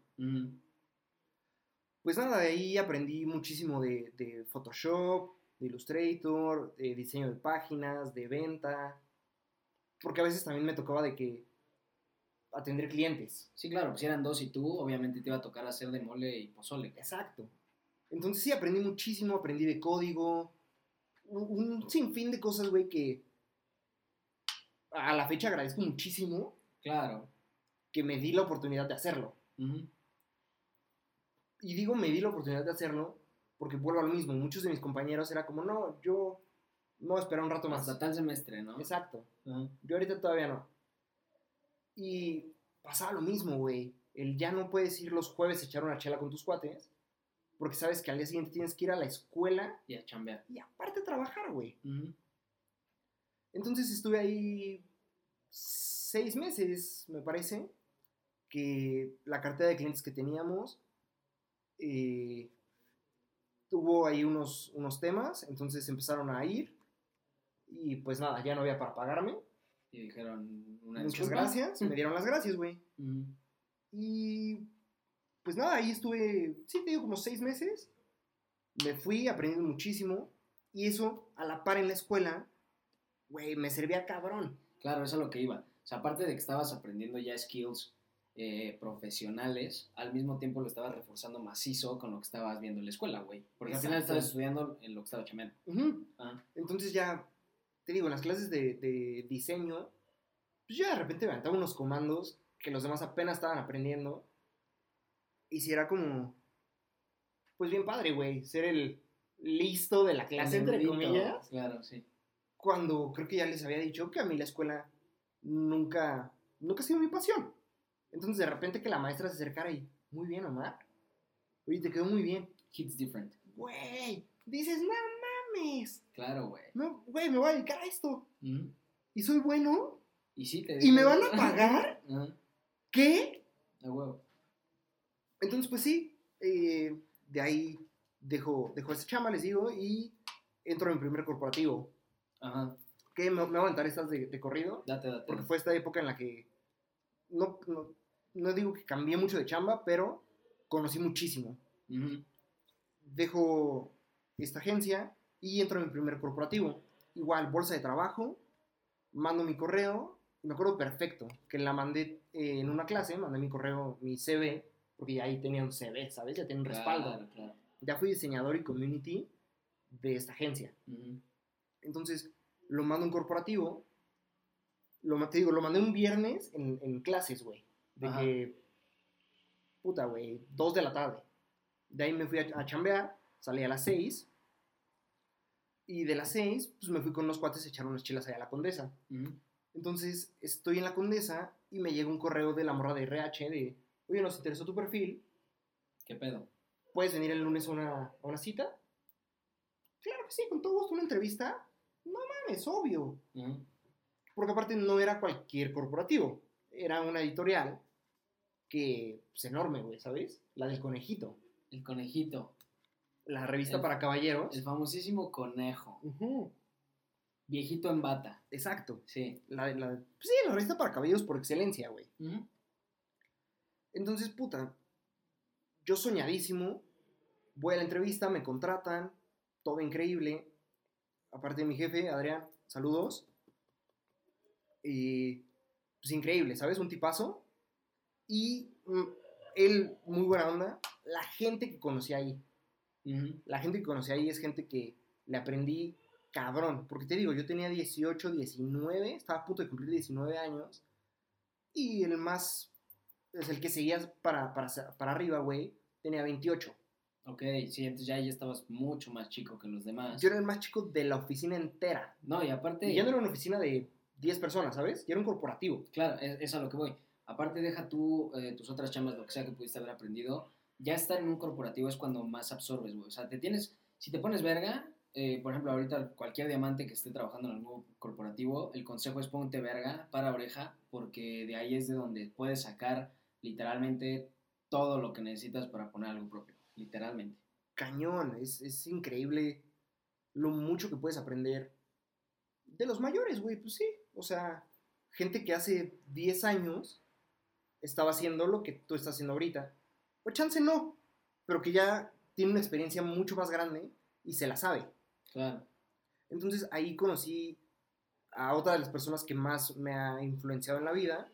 Pues nada, de ahí aprendí muchísimo de, de Photoshop, de Illustrator, de diseño de páginas, de venta. Porque a veces también me tocaba de que atender clientes.
Sí, claro, pues si eran dos y tú, obviamente te iba a tocar hacer de mole y pozole.
Exacto. Entonces sí, aprendí muchísimo, aprendí de código, un, un sinfín de cosas, güey, que a la fecha agradezco muchísimo
Claro.
que me di la oportunidad de hacerlo. Y digo, me di la oportunidad de hacerlo porque vuelvo a lo mismo. Muchos de mis compañeros era como, no, yo no esperar un rato más.
Hasta tal semestre, ¿no?
Exacto. Yo ahorita todavía no. Y pasaba lo mismo, güey. El ya no puedes ir los jueves a echar una chela con tus cuates porque sabes que al día siguiente tienes que ir a la escuela
Y a chambear.
y aparte trabajar, güey.
Ujú.
Entonces estuve ahí seis meses, me parece, que la cartera de clientes que teníamos eh, tuvo ahí unos, unos temas, entonces empezaron a ir y pues nada, ya no había para pagarme.
Y dijeron una
Muchas
disculpa.
gracias, me dieron las gracias, güey.
Ujú.
Y pues nada, ahí estuve, sí, te digo, como seis meses. Me fui aprendiendo muchísimo y eso a la par en la escuela, güey, me servía cabrón.
Claro, eso es a lo que iba. O sea, aparte de que estabas aprendiendo ya skills eh, profesionales, al mismo tiempo lo estabas reforzando macizo con lo que estabas viendo en la escuela, güey. Porque al final
Exacto.
estabas estudiando en lo que estaba chambeando.
Ujú.
Ajá.
Entonces ya, te digo, en las clases de, de diseño, pues yo de repente me aventaba unos comandos que los demás apenas estaban aprendiendo. Y si era como, pues bien padre, güey, ser el listo de la clase, entre comillas.
Claro, sí.
Cuando creo que ya les había dicho que a mí la escuela nunca, nunca ha sido mi pasión. Entonces de repente que la maestra se acercara y, muy bien, Omar. Oye, te quedó muy bien.
Hits different.
Güey, dices, no mames.
Claro, güey.
No, güey, me voy a dedicar a esto.
Ujú.
Y soy bueno.
Y sí te
¿Y me van a pagar? ¿Qué?
A huevo.
Entonces, pues sí, eh, de ahí dejo, dejo esa chamba, les digo, y entro en mi primer corporativo.
Ajá.
Que me, me voy a aventar estas de, de corrido,
Date, date.
porque fue esta época en la que no, no, no digo que cambié mucho de chamba, pero conocí muchísimo.
Ujú.
Dejo esta agencia y entro en mi primer corporativo. Igual, bolsa de trabajo, mando mi correo, me acuerdo perfecto, que la mandé eh, en una clase, mandé mi correo, mi CV, porque ya ahí tenía un CV, ¿sabes? Ya tenía un respaldo.
Claro, claro.
Ya fui diseñador y community de esta agencia.
Ujú.
Entonces, lo mando a un corporativo. Lo, te digo, lo mandé un viernes en, en clases, güey. De
Ajá.
que, puta, güey, dos de la tarde. De ahí me fui a, a chambear, salí a las seis. Y de las seis, pues me fui con unos cuates a echar unas chilas allá a la Condesa.
Ujú.
Entonces, estoy en la Condesa y me llega un correo de la morra de RH de, oye, nos interesó tu perfil,
¿Qué pedo?
¿puedes venir el lunes a una, a una cita? Claro que sí, con todo gusto, una entrevista. No mames, obvio. Porque aparte no era cualquier corporativo. Era una editorial que es enorme, güey, ¿sabes? La del conejito.
El conejito.
La revista
El-
para caballeros.
El famosísimo conejo. Viejito en bata.
Exacto.
Sí.
La, la- pues sí, la revista para caballeros por excelencia, güey.
Ujú.
Entonces, puta, yo soñadísimo, voy a la entrevista, me contratan, todo increíble. Aparte de mi jefe, Adrián, saludos. Y pues increíble, ¿sabes? Un tipazo. Y mm, él, muy buena onda. La gente que conocí ahí, la gente que conocí ahí es gente que le aprendí cabrón. Porque te digo, yo tenía 18, 19, estaba a punto de cumplir 19 años. Y el más, es el que seguía para, para, para arriba, güey, tenía 28.
Ok, sí, entonces ya, ya estabas mucho más chico que los demás.
Yo era el más chico de la oficina entera.
No, y aparte,
Y ya no era una oficina de 10 personas, ¿sabes? Ya era un corporativo.
claro, es, es a lo que voy. Aparte, deja tú eh, tus otras chambas, lo que sea que pudiste haber aprendido. Ya estar en un corporativo es cuando más absorbes, güey. O sea, te tienes, si te pones verga, eh, por ejemplo, ahorita cualquier diamante que esté trabajando en algún corporativo, el consejo es ponte verga para oreja, porque de ahí es de donde puedes sacar literalmente todo lo que necesitas para poner algo propio. Literalmente.
Cañón, es, es increíble lo mucho que puedes aprender de los mayores, güey, pues sí. O sea, gente que hace 10 años estaba haciendo lo que tú estás haciendo ahorita. O chance no, pero que ya tiene una experiencia mucho más grande y se la sabe.
Claro.
Entonces ahí conocí a otra de las personas que más me ha influenciado en la vida.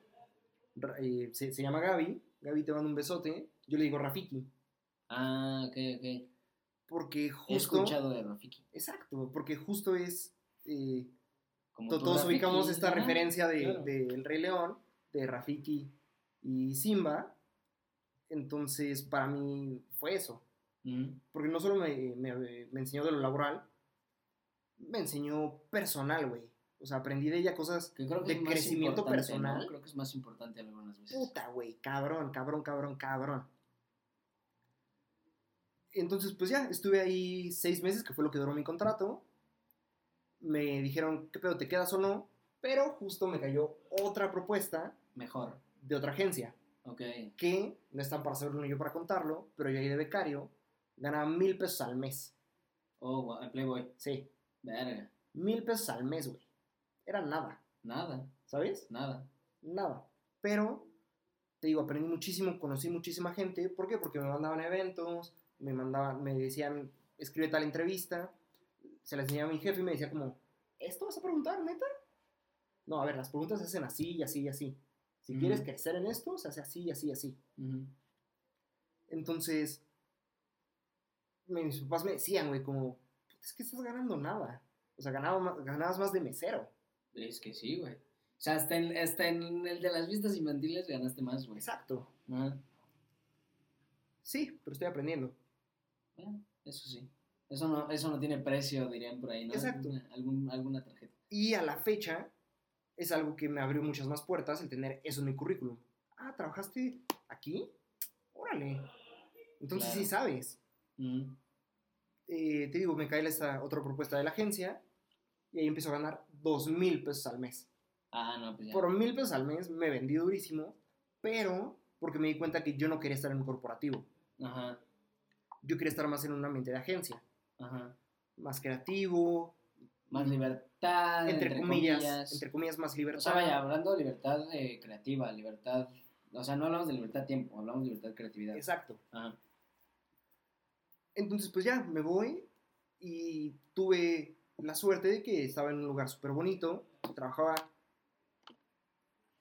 Eh, se, se llama Gaby. Gaby te mando un besote. Yo le digo Rafiki.
Ah, ok, ok.
Porque
He
justo...
escuchado de Rafiki.
Exacto, porque justo es... eh,
Como
todos
Rafiki,
ubicamos esta referencia de,
claro.
del Rey León, de Rafiki y Simba. Entonces, para mí fue eso.
Ujú.
Porque no solo me, me- me enseñó de lo laboral, me enseñó personal, güey. O sea, aprendí de ella cosas
Que creo que
de crecimiento personal.
¿no? Creo que es más importante algunas veces.
Puta, güey, cabrón, cabrón, cabrón, cabrón. Entonces, pues ya, estuve ahí seis meses, que fue lo que duró mi contrato. Me dijeron, ¿qué pedo, te quedas o no? Pero justo me cayó otra propuesta
Mejor.
de otra agencia,
Ok.
que no están para saberlo ni yo para contarlo, pero yo ahí de becario ganaba mil pesos al mes.
Oh, el Playboy.
Sí,
Verga.
mil pesos al mes, güey. Era nada,
Nada,
¿sabes?
nada.
nada. Pero, te digo, aprendí muchísimo, conocí muchísima gente. ¿Por qué? Porque me mandaban a eventos, me mandaban, me decían, escribe tal entrevista. Se la enseñaba a mi jefe y me decía como, ¿esto vas a preguntar, neta? No, a ver, las preguntas se hacen así y así y así. Si quieres crecer en esto, se hace así y así y así. Entonces, mis papás me decían, güey, como, "Puta, es que estás ganando nada. O sea, ganaba ganabas más de mesero.
Es que sí, güey. O sea, hasta en, hasta en el de las vistas infantiles ganaste más, güey.
Exacto.
Ajá.
Sí, pero estoy aprendiendo.
Bueno, eso sí. Eso no, eso no tiene precio, dirían por ahí, ¿no?
Exacto.
Alguna, algún- alguna tarjeta.
Y a la fecha es algo que me abrió muchas más puertas el tener eso en mi currículum. Ah, ¿trabajaste aquí? Órale. Entonces
Claro.
sí sabes. Eh, te digo, me cae esta otra propuesta de la agencia y ahí empiezo a ganar dos mil pesos al mes.
Ah, no, pues ya.
Por mil pesos al mes me vendí durísimo, pero porque me di cuenta que yo no quería estar en un corporativo.
Ajá,
Yo quería estar más en un ambiente de agencia.
ajá.
más creativo,
Más libertad,
entre, comillas, entre comillas más
O
libertad.
sea, vaya, hablando de libertad eh, creativa, libertad... O sea, no hablamos de libertad tiempo, hablamos de libertad creatividad.
Exacto.
Ajá.
Entonces, pues ya, me voy y tuve la suerte de que estaba en un lugar súper bonito, trabajaba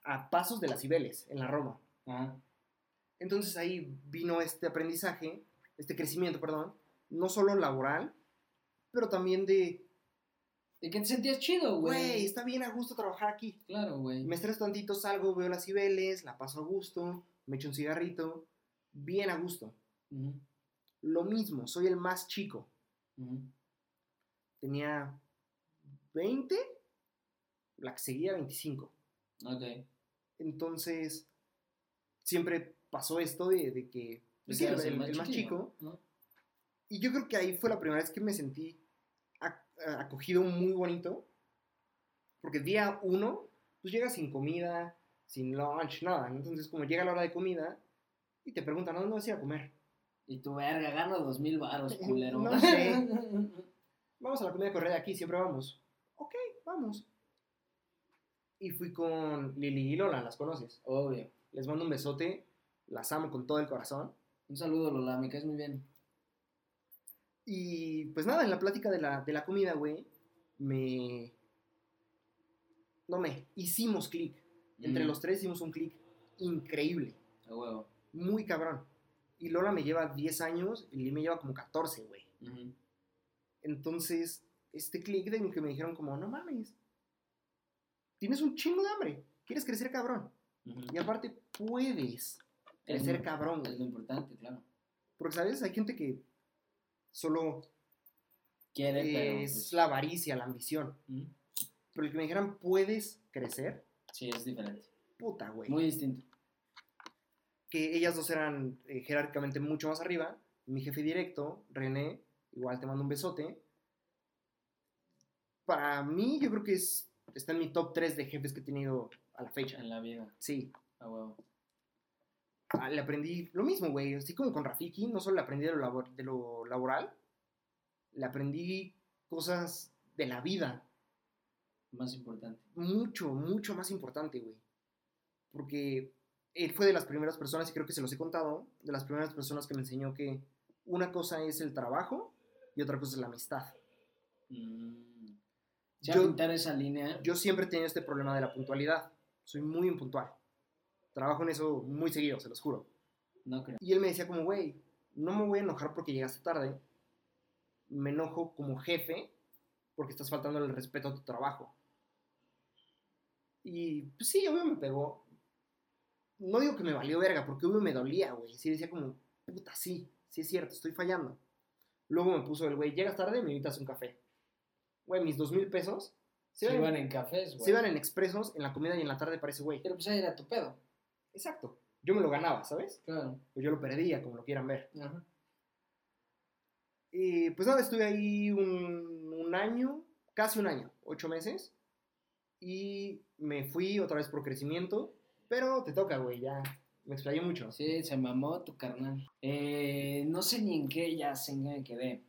a pasos de las Cibeles, en la Roma.
Ajá.
Entonces ahí vino este aprendizaje, este crecimiento, perdón, no solo laboral, pero también de,
¿De qué te sentías chido,
güey,
güey?
está bien a gusto trabajar aquí.
Claro, güey.
Me estreso tantito, salgo, veo las Cibeles, la paso a gusto, me echo un cigarrito, bien a gusto. Lo mismo, soy el más chico.
ujú.
Tenía 20, la que seguía 25.
Ok.
Entonces, siempre pasó esto de, de que pues, sí,
Eras
el, el más chico.
¿no?
Y yo creo que ahí fue la primera vez que me sentí ac- acogido muy bonito. Porque día uno, pues llegas sin comida, sin lunch, nada. Entonces, como llega la hora de comida y te preguntan, ¿a dónde vas a ir a comer?
Y tu verga, gano dos mil baros, culero.
No sé. Vamos a la comida correa de aquí, siempre vamos. Ok, vamos. Y fui con Lili y Lola, ¿las conoces?
Obvio.
Les mando un besote, las amo con todo el corazón.
Un saludo, Lola, me caes muy bien.
Y pues nada, en la plática de la, de la comida, güey, me... No me, hicimos clic. Entre
Mm,
los tres hicimos un clic increíble,
A huevo.
muy cabrón. Y Lola me lleva 10 años y Lili me lleva como 14, güey. Entonces, este clic de que me dijeron como, no mames, tienes un chingo de hambre, quieres crecer cabrón. Y aparte puedes crecer
Es-
cabrón,
Es lo importante, claro.
Porque, ¿sabes? Hay gente que solo
Quiere, pero.
es
pues,
la avaricia, la ambición. Pero el que me dijeran, puedes crecer,
Sí, es diferente.
puta, güey.
Muy distinto.
Que ellas dos eran eh, jerárquicamente mucho más arriba. Mi jefe directo, René, igual te mando un besote. Para mí, yo creo que es, está en mi top 3 de jefes que he tenido a la fecha.
En la vida.
Sí,
A huevo.
Ah, le aprendí lo mismo, güey. Así como con Rafiki, no solo le aprendí de lo, labor- de lo laboral, le aprendí cosas de la vida.
Más importante.
Mucho, mucho más importante, güey. Porque él fue de las primeras personas, y creo que se los he contado, de las primeras personas que me enseñó que una cosa es el trabajo y otra cosa es la amistad.
Mm. Ya
Yo-
pintar esa línea.
Yo siempre he tenido este problema de la puntualidad. Soy muy impuntual. Trabajo en eso muy seguido, se los juro.
No creo.
Y él me decía como, güey, no me voy a enojar porque llegaste tarde. Me enojo como jefe porque estás faltando el respeto a tu trabajo. Y pues sí, obvio me pegó. No digo que me valió verga, porque obvio me dolía, güey. Sí decía como, puta, sí, sí es cierto, estoy fallando. Luego me puso el güey, llegas tarde, me invitas un café. Güey, mis dos mil pesos se,
Se
iban,
en cafés, güey.
se iban en expresos, en la comida y en la tarde para ese güey.
Pero pues ahí era tu pedo.
Exacto. Yo me lo ganaba, ¿sabes?
Claro.
Pues yo lo perdía, como lo quieran ver.
Ajá.
Y pues nada, estuve ahí un, un año, casi un año, ocho meses. Y me fui otra vez por crecimiento. Pero te toca, güey, ya me explayé mucho.
Sí, se mamó tu carnal. Eh, no sé ni en qué ya qué me quedé.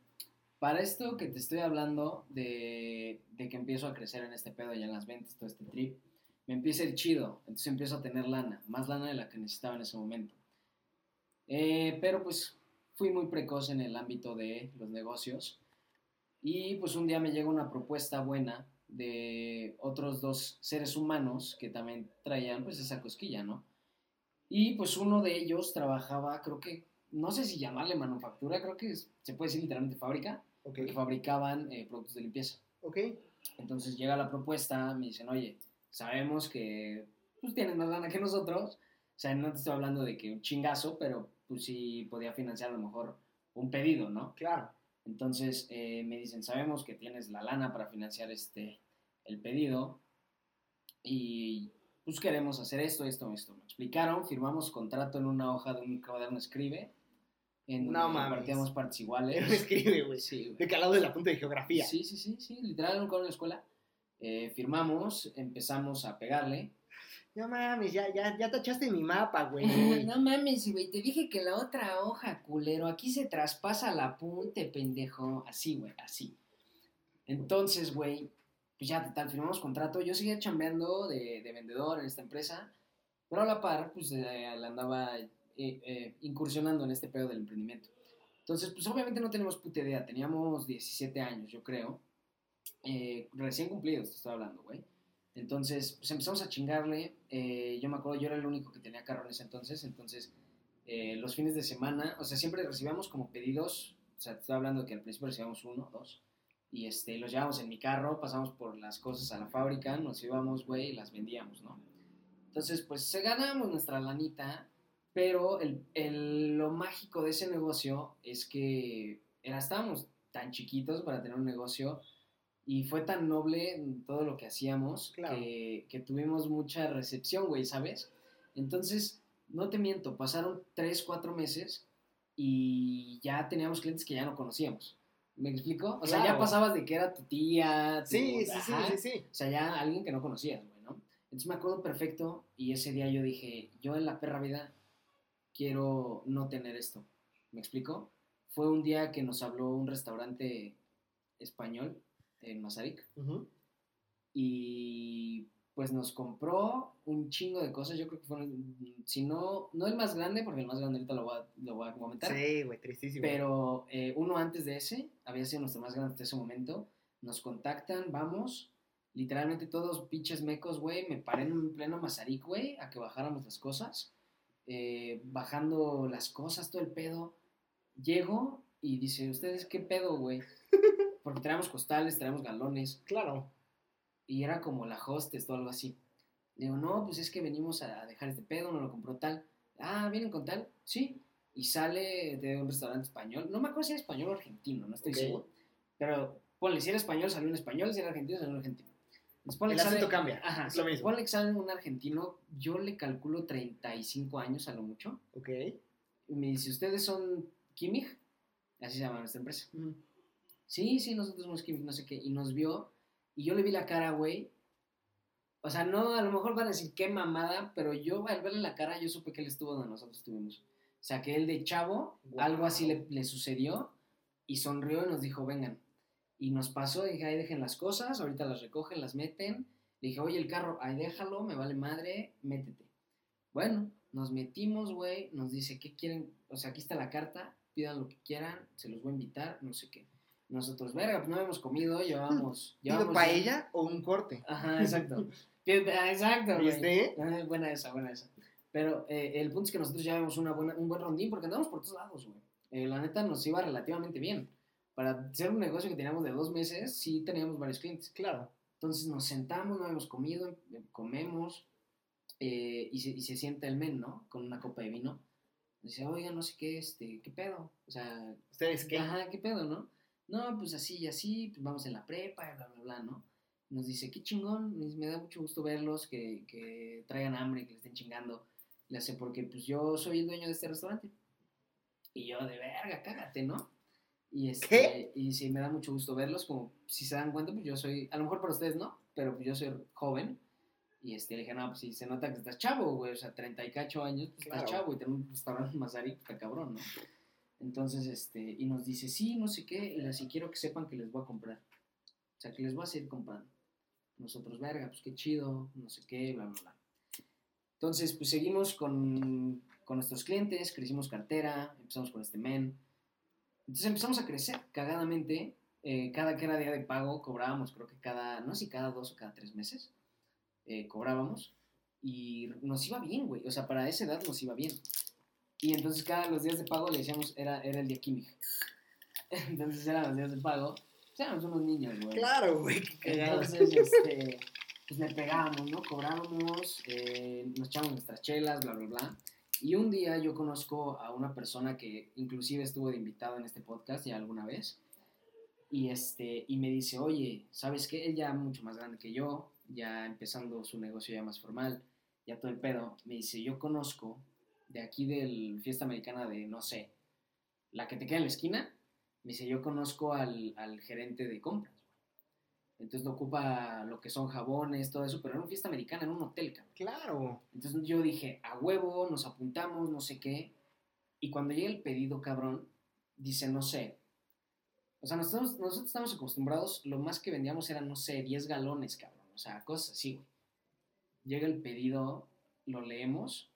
Para esto que te estoy hablando de, que empiezo a crecer en este pedo ya en las ventas, todo este trip, me empieza el chido. Entonces empiezo a tener lana, más lana de la que necesitaba en ese momento. Eh, pero pues fui muy precoz en el ámbito de los negocios. Y pues un día me llega una propuesta buena de otros dos seres humanos que también traían pues esa cosquilla, ¿no? Y pues uno de ellos trabajaba, creo que, no sé si llamarle manufactura, creo que es- se puede decir literalmente fábrica,
Ok,
porque fabricaban eh, productos de limpieza.
ok.
Entonces llega la propuesta, me dicen, oye, sabemos que pues tienen más lana que nosotros, o sea, no te estoy hablando de que un chingazo, pero pues sí podía financiar a lo mejor un pedido, ¿no?
Claro.
Entonces eh, me dicen, sabemos que tienes la lana para financiar este, el pedido y pues queremos hacer esto, esto, esto. Me explicaron, firmamos contrato en una hoja de un cuaderno escribe, en
No mames.
compartíamos partes iguales.
escribe, güey.
Sí, güey.
De calado de la punta de geografía.
Sí, sí, sí, sí, literal en un cuaderno de escuela. Eh, firmamos, empezamos a pegarle.
No mames, ya, ya, ya tachaste mi mapa, güey.
no mames, güey, te dije que la otra hoja, culero, aquí se traspasa la punte, pendejo. Así, güey, así. Entonces, güey, pues ya, total, firmamos contrato. Yo seguía chambeando de, de vendedor en esta empresa, pero a la par, pues eh, le andaba eh, eh, incursionando en este pedo del emprendimiento. Entonces, pues obviamente no tenemos puta idea. Teníamos 17 años, yo creo. Eh, recién cumplidos, te estoy hablando, güey. Entonces, pues empezamos a chingarle. eh, yo me acuerdo, yo era el único que tenía carro en ese entonces. Entonces, eh, los fines de semana, o sea, siempre recibíamos como pedidos. O sea, te estoy hablando que al principio recibíamos uno, dos. Y este, los llevábamos en mi carro, pasamos por las cosas a la fábrica, nos íbamos, güey, y las vendíamos, ¿no? Entonces, pues se ganamos nuestra lanita, pero el, el- lo mágico de ese negocio es que era, estábamos tan chiquitos para tener un negocio y fue tan noble todo lo que hacíamos
Claro.
que, que tuvimos mucha recepción, güey, ¿sabes? Entonces, no te miento, pasaron tres, cuatro meses y ya teníamos clientes que ya no conocíamos. ¿Me explico? O sea, ya pasabas de que era tu tía, tu-
Sí, sí, sí,
ajá.
sí, sí.
O sea, ya alguien que no conocías, güey, ¿no? Entonces me acuerdo perfecto y ese día yo dije, yo en la perra vida quiero no tener esto. ¿Me explico? Fue un día que nos habló un restaurante español en Mazarik y pues nos compró un chingo de cosas. Yo creo que fue, si no, no el más grande, porque el más grande ahorita lo voy a, lo voy a comentar.
Sí, güey, tristísimo.
Pero eh, uno antes de ese, había sido nuestro más grande hasta ese momento, nos contactan, vamos, literalmente todos pinches mecos, güey, me paré en pleno Mazarik, güey, a que bajáramos las cosas, eh, bajando las cosas, todo el pedo. Llego y dice, ¿ustedes qué pedo, güey? Porque traemos costales, traemos galones,
Claro.
Y era como la hostess o algo así. Le digo, no, pues es que venimos a dejar este pedo, no lo compró tal. Ah, ¿vienen con tal? Sí. Y sale de un restaurante español. No me acuerdo si era español o argentino, no estoy
Ok.
seguro. Pero ponle, si era español, salió un español, si era argentino, salió un argentino. Ponle
El
sale-
acento cambia.
Ajá,
es lo mismo.
ponle sale un argentino, yo le calculo 35 años a lo mucho.
Ok.
Y me dice, ¿ustedes son Kimmich? Así se llama nuestra empresa.
Ujú.
Sí, sí, nosotros somos Kimmich, no sé qué. Y nos vio, y yo le vi la cara, güey. O sea, no, a lo mejor van a decir qué mamada, pero yo al verle la cara, yo supe que él estuvo donde nosotros estuvimos. O sea, que él de chavo,
Wow.
algo así le, le sucedió, y sonrió y nos dijo, vengan. Y nos pasó, dije, ahí dejen las cosas, ahorita las recogen, las meten. Le dije, oye, el carro, ahí déjalo, me vale madre, métete. Bueno, nos metimos, güey, nos dice, ¿qué quieren? O sea, aquí está la carta, pidan lo que quieran, se los voy a invitar, no sé qué. Nosotros, verga, pues no habíamos comido, llevamos...
¿Pido
llevamos
paella o un corte?
Ajá, exacto. Ah, exacto, güey.
¿Viste?
Ah, buena esa, buena esa. Pero eh, el punto es que nosotros llevamos una buena, un buen rondín porque andamos por todos lados, güey. Eh, la neta nos iba relativamente bien. Para ser un negocio que teníamos de dos meses, sí teníamos varios clientes.
Claro.
Entonces nos sentamos, no habíamos comido, comemos eh, y, se, y se sienta el men, ¿no? Con una copa de vino. Dice, oiga, no sé qué, este, ¿qué pedo? O sea,
¿Ustedes qué?
Ajá, ¿qué pedo, no? No, pues así y así, pues vamos en la prepa, y bla, bla, bla, ¿no? Nos dice, qué chingón, me da mucho gusto verlos, que, que traigan hambre, que le estén chingando. Le hace, porque pues yo soy el dueño de este restaurante. Y yo, de verga, cágate, ¿no? Y este,
¿Qué?
Y sí, me da mucho gusto verlos, como si se dan cuenta, pues yo soy, a lo mejor para ustedes no, pero pues yo soy joven. Y este, le dije, no, pues si se nota que estás chavo, güey, o sea, 30 y cacho años, pues estás chavo y tener un restaurante en Mazarik, está cabrón, ¿no? Entonces, este, y nos dice, sí, no sé qué, y así quiero que sepan que les voy a comprar. O sea, que les voy a seguir comprando. Nosotros, verga, pues qué chido, no sé qué, bla, bla, bla. Entonces, pues seguimos con, con nuestros clientes, crecimos cartera, empezamos con este men. Entonces empezamos a crecer cagadamente. eh, cada que era día de pago cobrábamos, creo que cada, no sé si cada dos o cada tres meses, eh, cobrábamos. Y nos iba bien, güey. O sea, para esa edad nos iba bien. Y entonces cada los días de pago le decíamos, era, era el día químico. Entonces eran los días de pago. Éramos unos niños, güey.
Claro, güey.
Entonces, este, pues le pegábamos, ¿no? Cobrábamos, eh, nos echábamos nuestras chelas, bla, bla, bla. Y un día yo conozco a una persona que inclusive estuvo de invitado en este podcast ya alguna vez. Y, este, y me dice, oye, ¿sabes qué? Él ya mucho más grande que yo, ya empezando su negocio ya más formal, ya todo el pedo. Me dice, yo conozco de aquí del fiesta americana de, no sé, la que te queda en la esquina. Me dice, yo conozco al, al gerente de compras. Entonces no ocupa lo que son jabones, todo eso, pero era una fiesta americana, en un hotel, cabrón.
Claro.
Entonces yo dije, a huevo, nos apuntamos, no sé qué. Y cuando llega el pedido, cabrón, dice, no sé, O sea, nosotros, nosotros estamos acostumbrados, lo más que vendíamos eran, no sé, 10 galones, cabrón. O sea, cosas así, güey. Llega el pedido, lo leemos.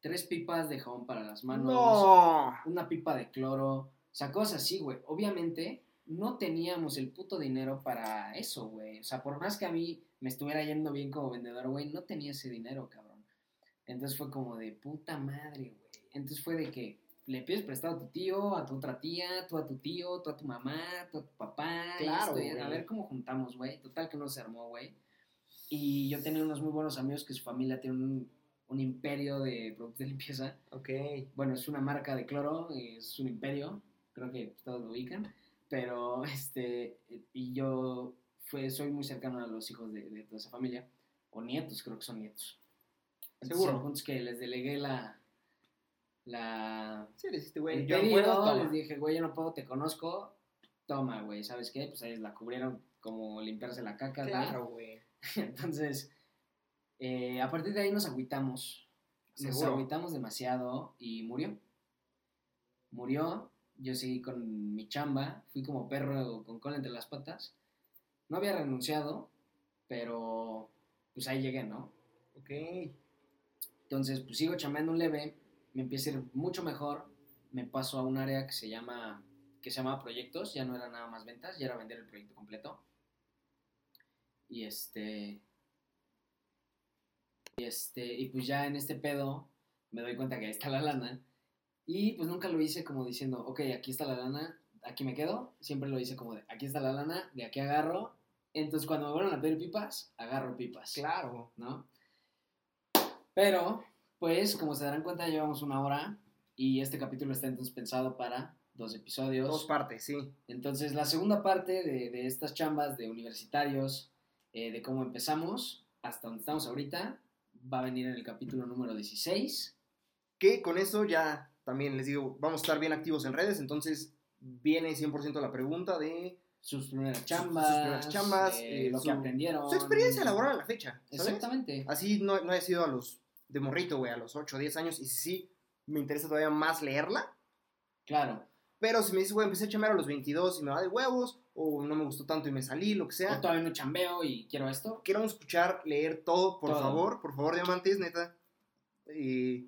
Tres pipas de jabón para las manos.
No.
Una pipa de cloro. O sea, cosas así, güey. Obviamente, no teníamos el puto dinero para eso, güey. O sea, por más que a mí me estuviera yendo bien como vendedor, güey, no tenía ese dinero, cabrón. Entonces fue como de puta madre, güey. Entonces fue de que le pides prestado a tu tío, a tu otra tía, tú a tu tío, tú a tu mamá, tú a tu papá.
Claro,
esto, y a
güey.
ver cómo juntamos, güey. Total que no se armó, güey. Y yo tenía unos muy buenos amigos que su familia tiene un, un imperio de productos de limpieza.
Ok.
Bueno, es una marca de cloro, es un imperio, creo que todos lo ubican, pero este, y yo fue, soy muy cercano a los hijos de, de toda esa familia, o nietos, creo que son nietos. Entonces,
Seguro.
el punto es que les delegué la, la,
Sí, le dijiste, güey.
el
Yo
pedido,
puedo,
les dije, güey, yo no puedo, te conozco, toma, güey, ¿sabes qué? Pues ellos la cubrieron como limpiarse la caca.
Claro, güey.
Entonces, eh, a partir de ahí nos agüitamos. Nos
Seguro.
agüitamos demasiado y murió. Murió. Yo seguí con mi chamba. Fui como perro con cola entre las patas. No había renunciado, pero pues ahí llegué, ¿no?
Ok.
Entonces, pues sigo chambeando un leve. Me empieza a ir mucho mejor. Me paso a un área que se llama que se llamaba proyectos. Ya no era nada más ventas, ya era vender el proyecto completo. Y este. Y este. Y pues ya en este pedo me doy cuenta que ahí está la lana. Y pues nunca lo hice como diciendo, ok, aquí está la lana, aquí me quedo. Siempre lo hice como de, aquí está la lana, de aquí agarro. Entonces cuando me vuelvan a pedir pipas, agarro pipas.
Claro.
¿no? Pero, pues, como se darán cuenta, llevamos una hora y este capítulo está entonces pensado para dos episodios.
Dos partes, sí.
Entonces, la segunda parte de, de estas chambas de universitarios, eh, de cómo empezamos hasta donde estamos ahorita, va a venir en el capítulo número 16.
Que con eso ya también les digo, vamos a estar bien activos en redes, entonces viene 100% la pregunta de
Sus primeras
sus
chambas,
primeras chambas,
eh,
eh,
lo
su-
que aprendieron.
su experiencia laboral a la fecha. ¿sabes?
Exactamente.
Así no, no haya sido a los de morrito, güey, a los 8 o 10 años, y si sí, me interesa todavía más leerla.
Claro.
Pero si me dices, güey, empecé a chambear a los 22 y me va de huevos, o no me gustó tanto y me salí, lo que
O
sea.
todavía no chambeo y quiero esto.
Queremos escuchar, leer todo, por
Todo.
favor, por favor, diamantes, neta. Eh,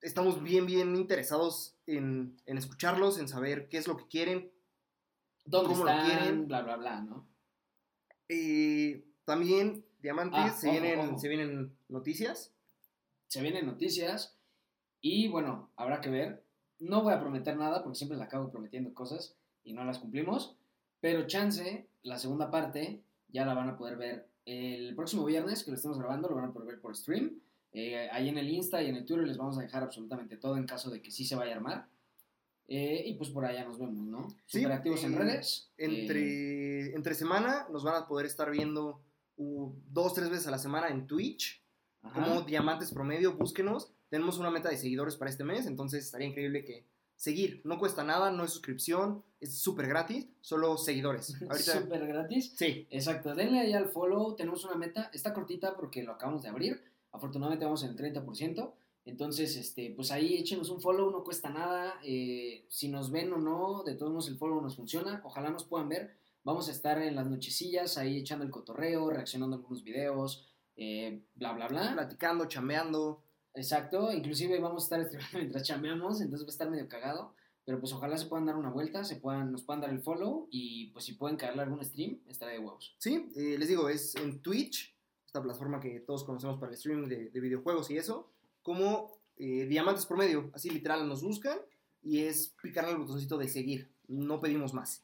estamos bien, bien interesados en, en escucharlos, en saber qué es lo que quieren.
¿Dónde
¿Cómo lo
están?
quieren?
Bla, bla, bla, ¿no?
Eh, también, diamantes,
Ah,
se,
ojo,
vienen,
ojo.
se vienen noticias.
se vienen noticias y bueno, habrá que ver. No voy a prometer nada porque siempre le acabo prometiendo cosas y no las cumplimos, pero chance, la segunda parte ya la van a poder ver el próximo viernes que lo estemos grabando, lo van a poder ver por stream. Eh, ahí en el Insta y en el Twitter les vamos a dejar absolutamente todo en caso de que sí se vaya a armar. Eh, y pues por allá nos vemos, ¿no?
Sí,
Super activos en
eh,
redes. eh,
Entre, entre semana nos van a poder estar viendo uh, dos, tres veces a la semana en Twitch.
ajá.
como Diamantes Promedio, búsquenos. Tenemos una meta de seguidores para este mes, entonces estaría increíble que seguir. No cuesta nada, no es suscripción, es súper gratis, solo seguidores. Ahorita,
Súper gratis.
sí,
Exacto, denle ahí al follow, tenemos una meta, está cortita porque lo acabamos de abrir, afortunadamente vamos en el 30%, entonces, este, pues ahí échenos un follow, no cuesta nada, eh, si nos ven o no, de todos modos el follow nos funciona, ojalá nos puedan ver, vamos a estar en las nochecillas ahí echando el cotorreo, reaccionando a algunos videos, eh, bla, bla, bla.
platicando, chambeando.
Exacto, inclusive vamos a estar streamando mientras chameamos, entonces va a estar medio cagado, pero pues ojalá se puedan dar una vuelta, se puedan, nos puedan dar el follow y pues si pueden caerle algún stream, estará de huevos.
Sí, eh, les digo, es en Twitch, esta plataforma que todos conocemos para el streaming de, de videojuegos y eso, como eh, Diamantes Promedio. Así literal nos buscan y es picarle al botoncito de seguir. No pedimos más.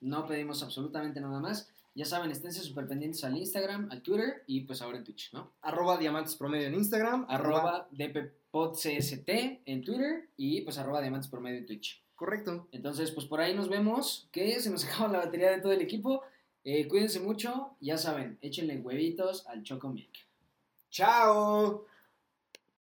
No pedimos absolutamente nada más. Ya saben, esténse súper pendientes al Instagram, al Twitter y pues ahora en Twitch, ¿no?
Arroba Diamantes Promedio en Instagram.
Arroba dppodcst en Twitter y pues arroba diamantes por medio en Twitch.
Correcto.
Entonces, pues por ahí nos vemos, que se nos acaba la batería de todo el equipo. Eh, cuídense mucho, ya saben, échenle huevitos al Choco Milk.
¡Chao!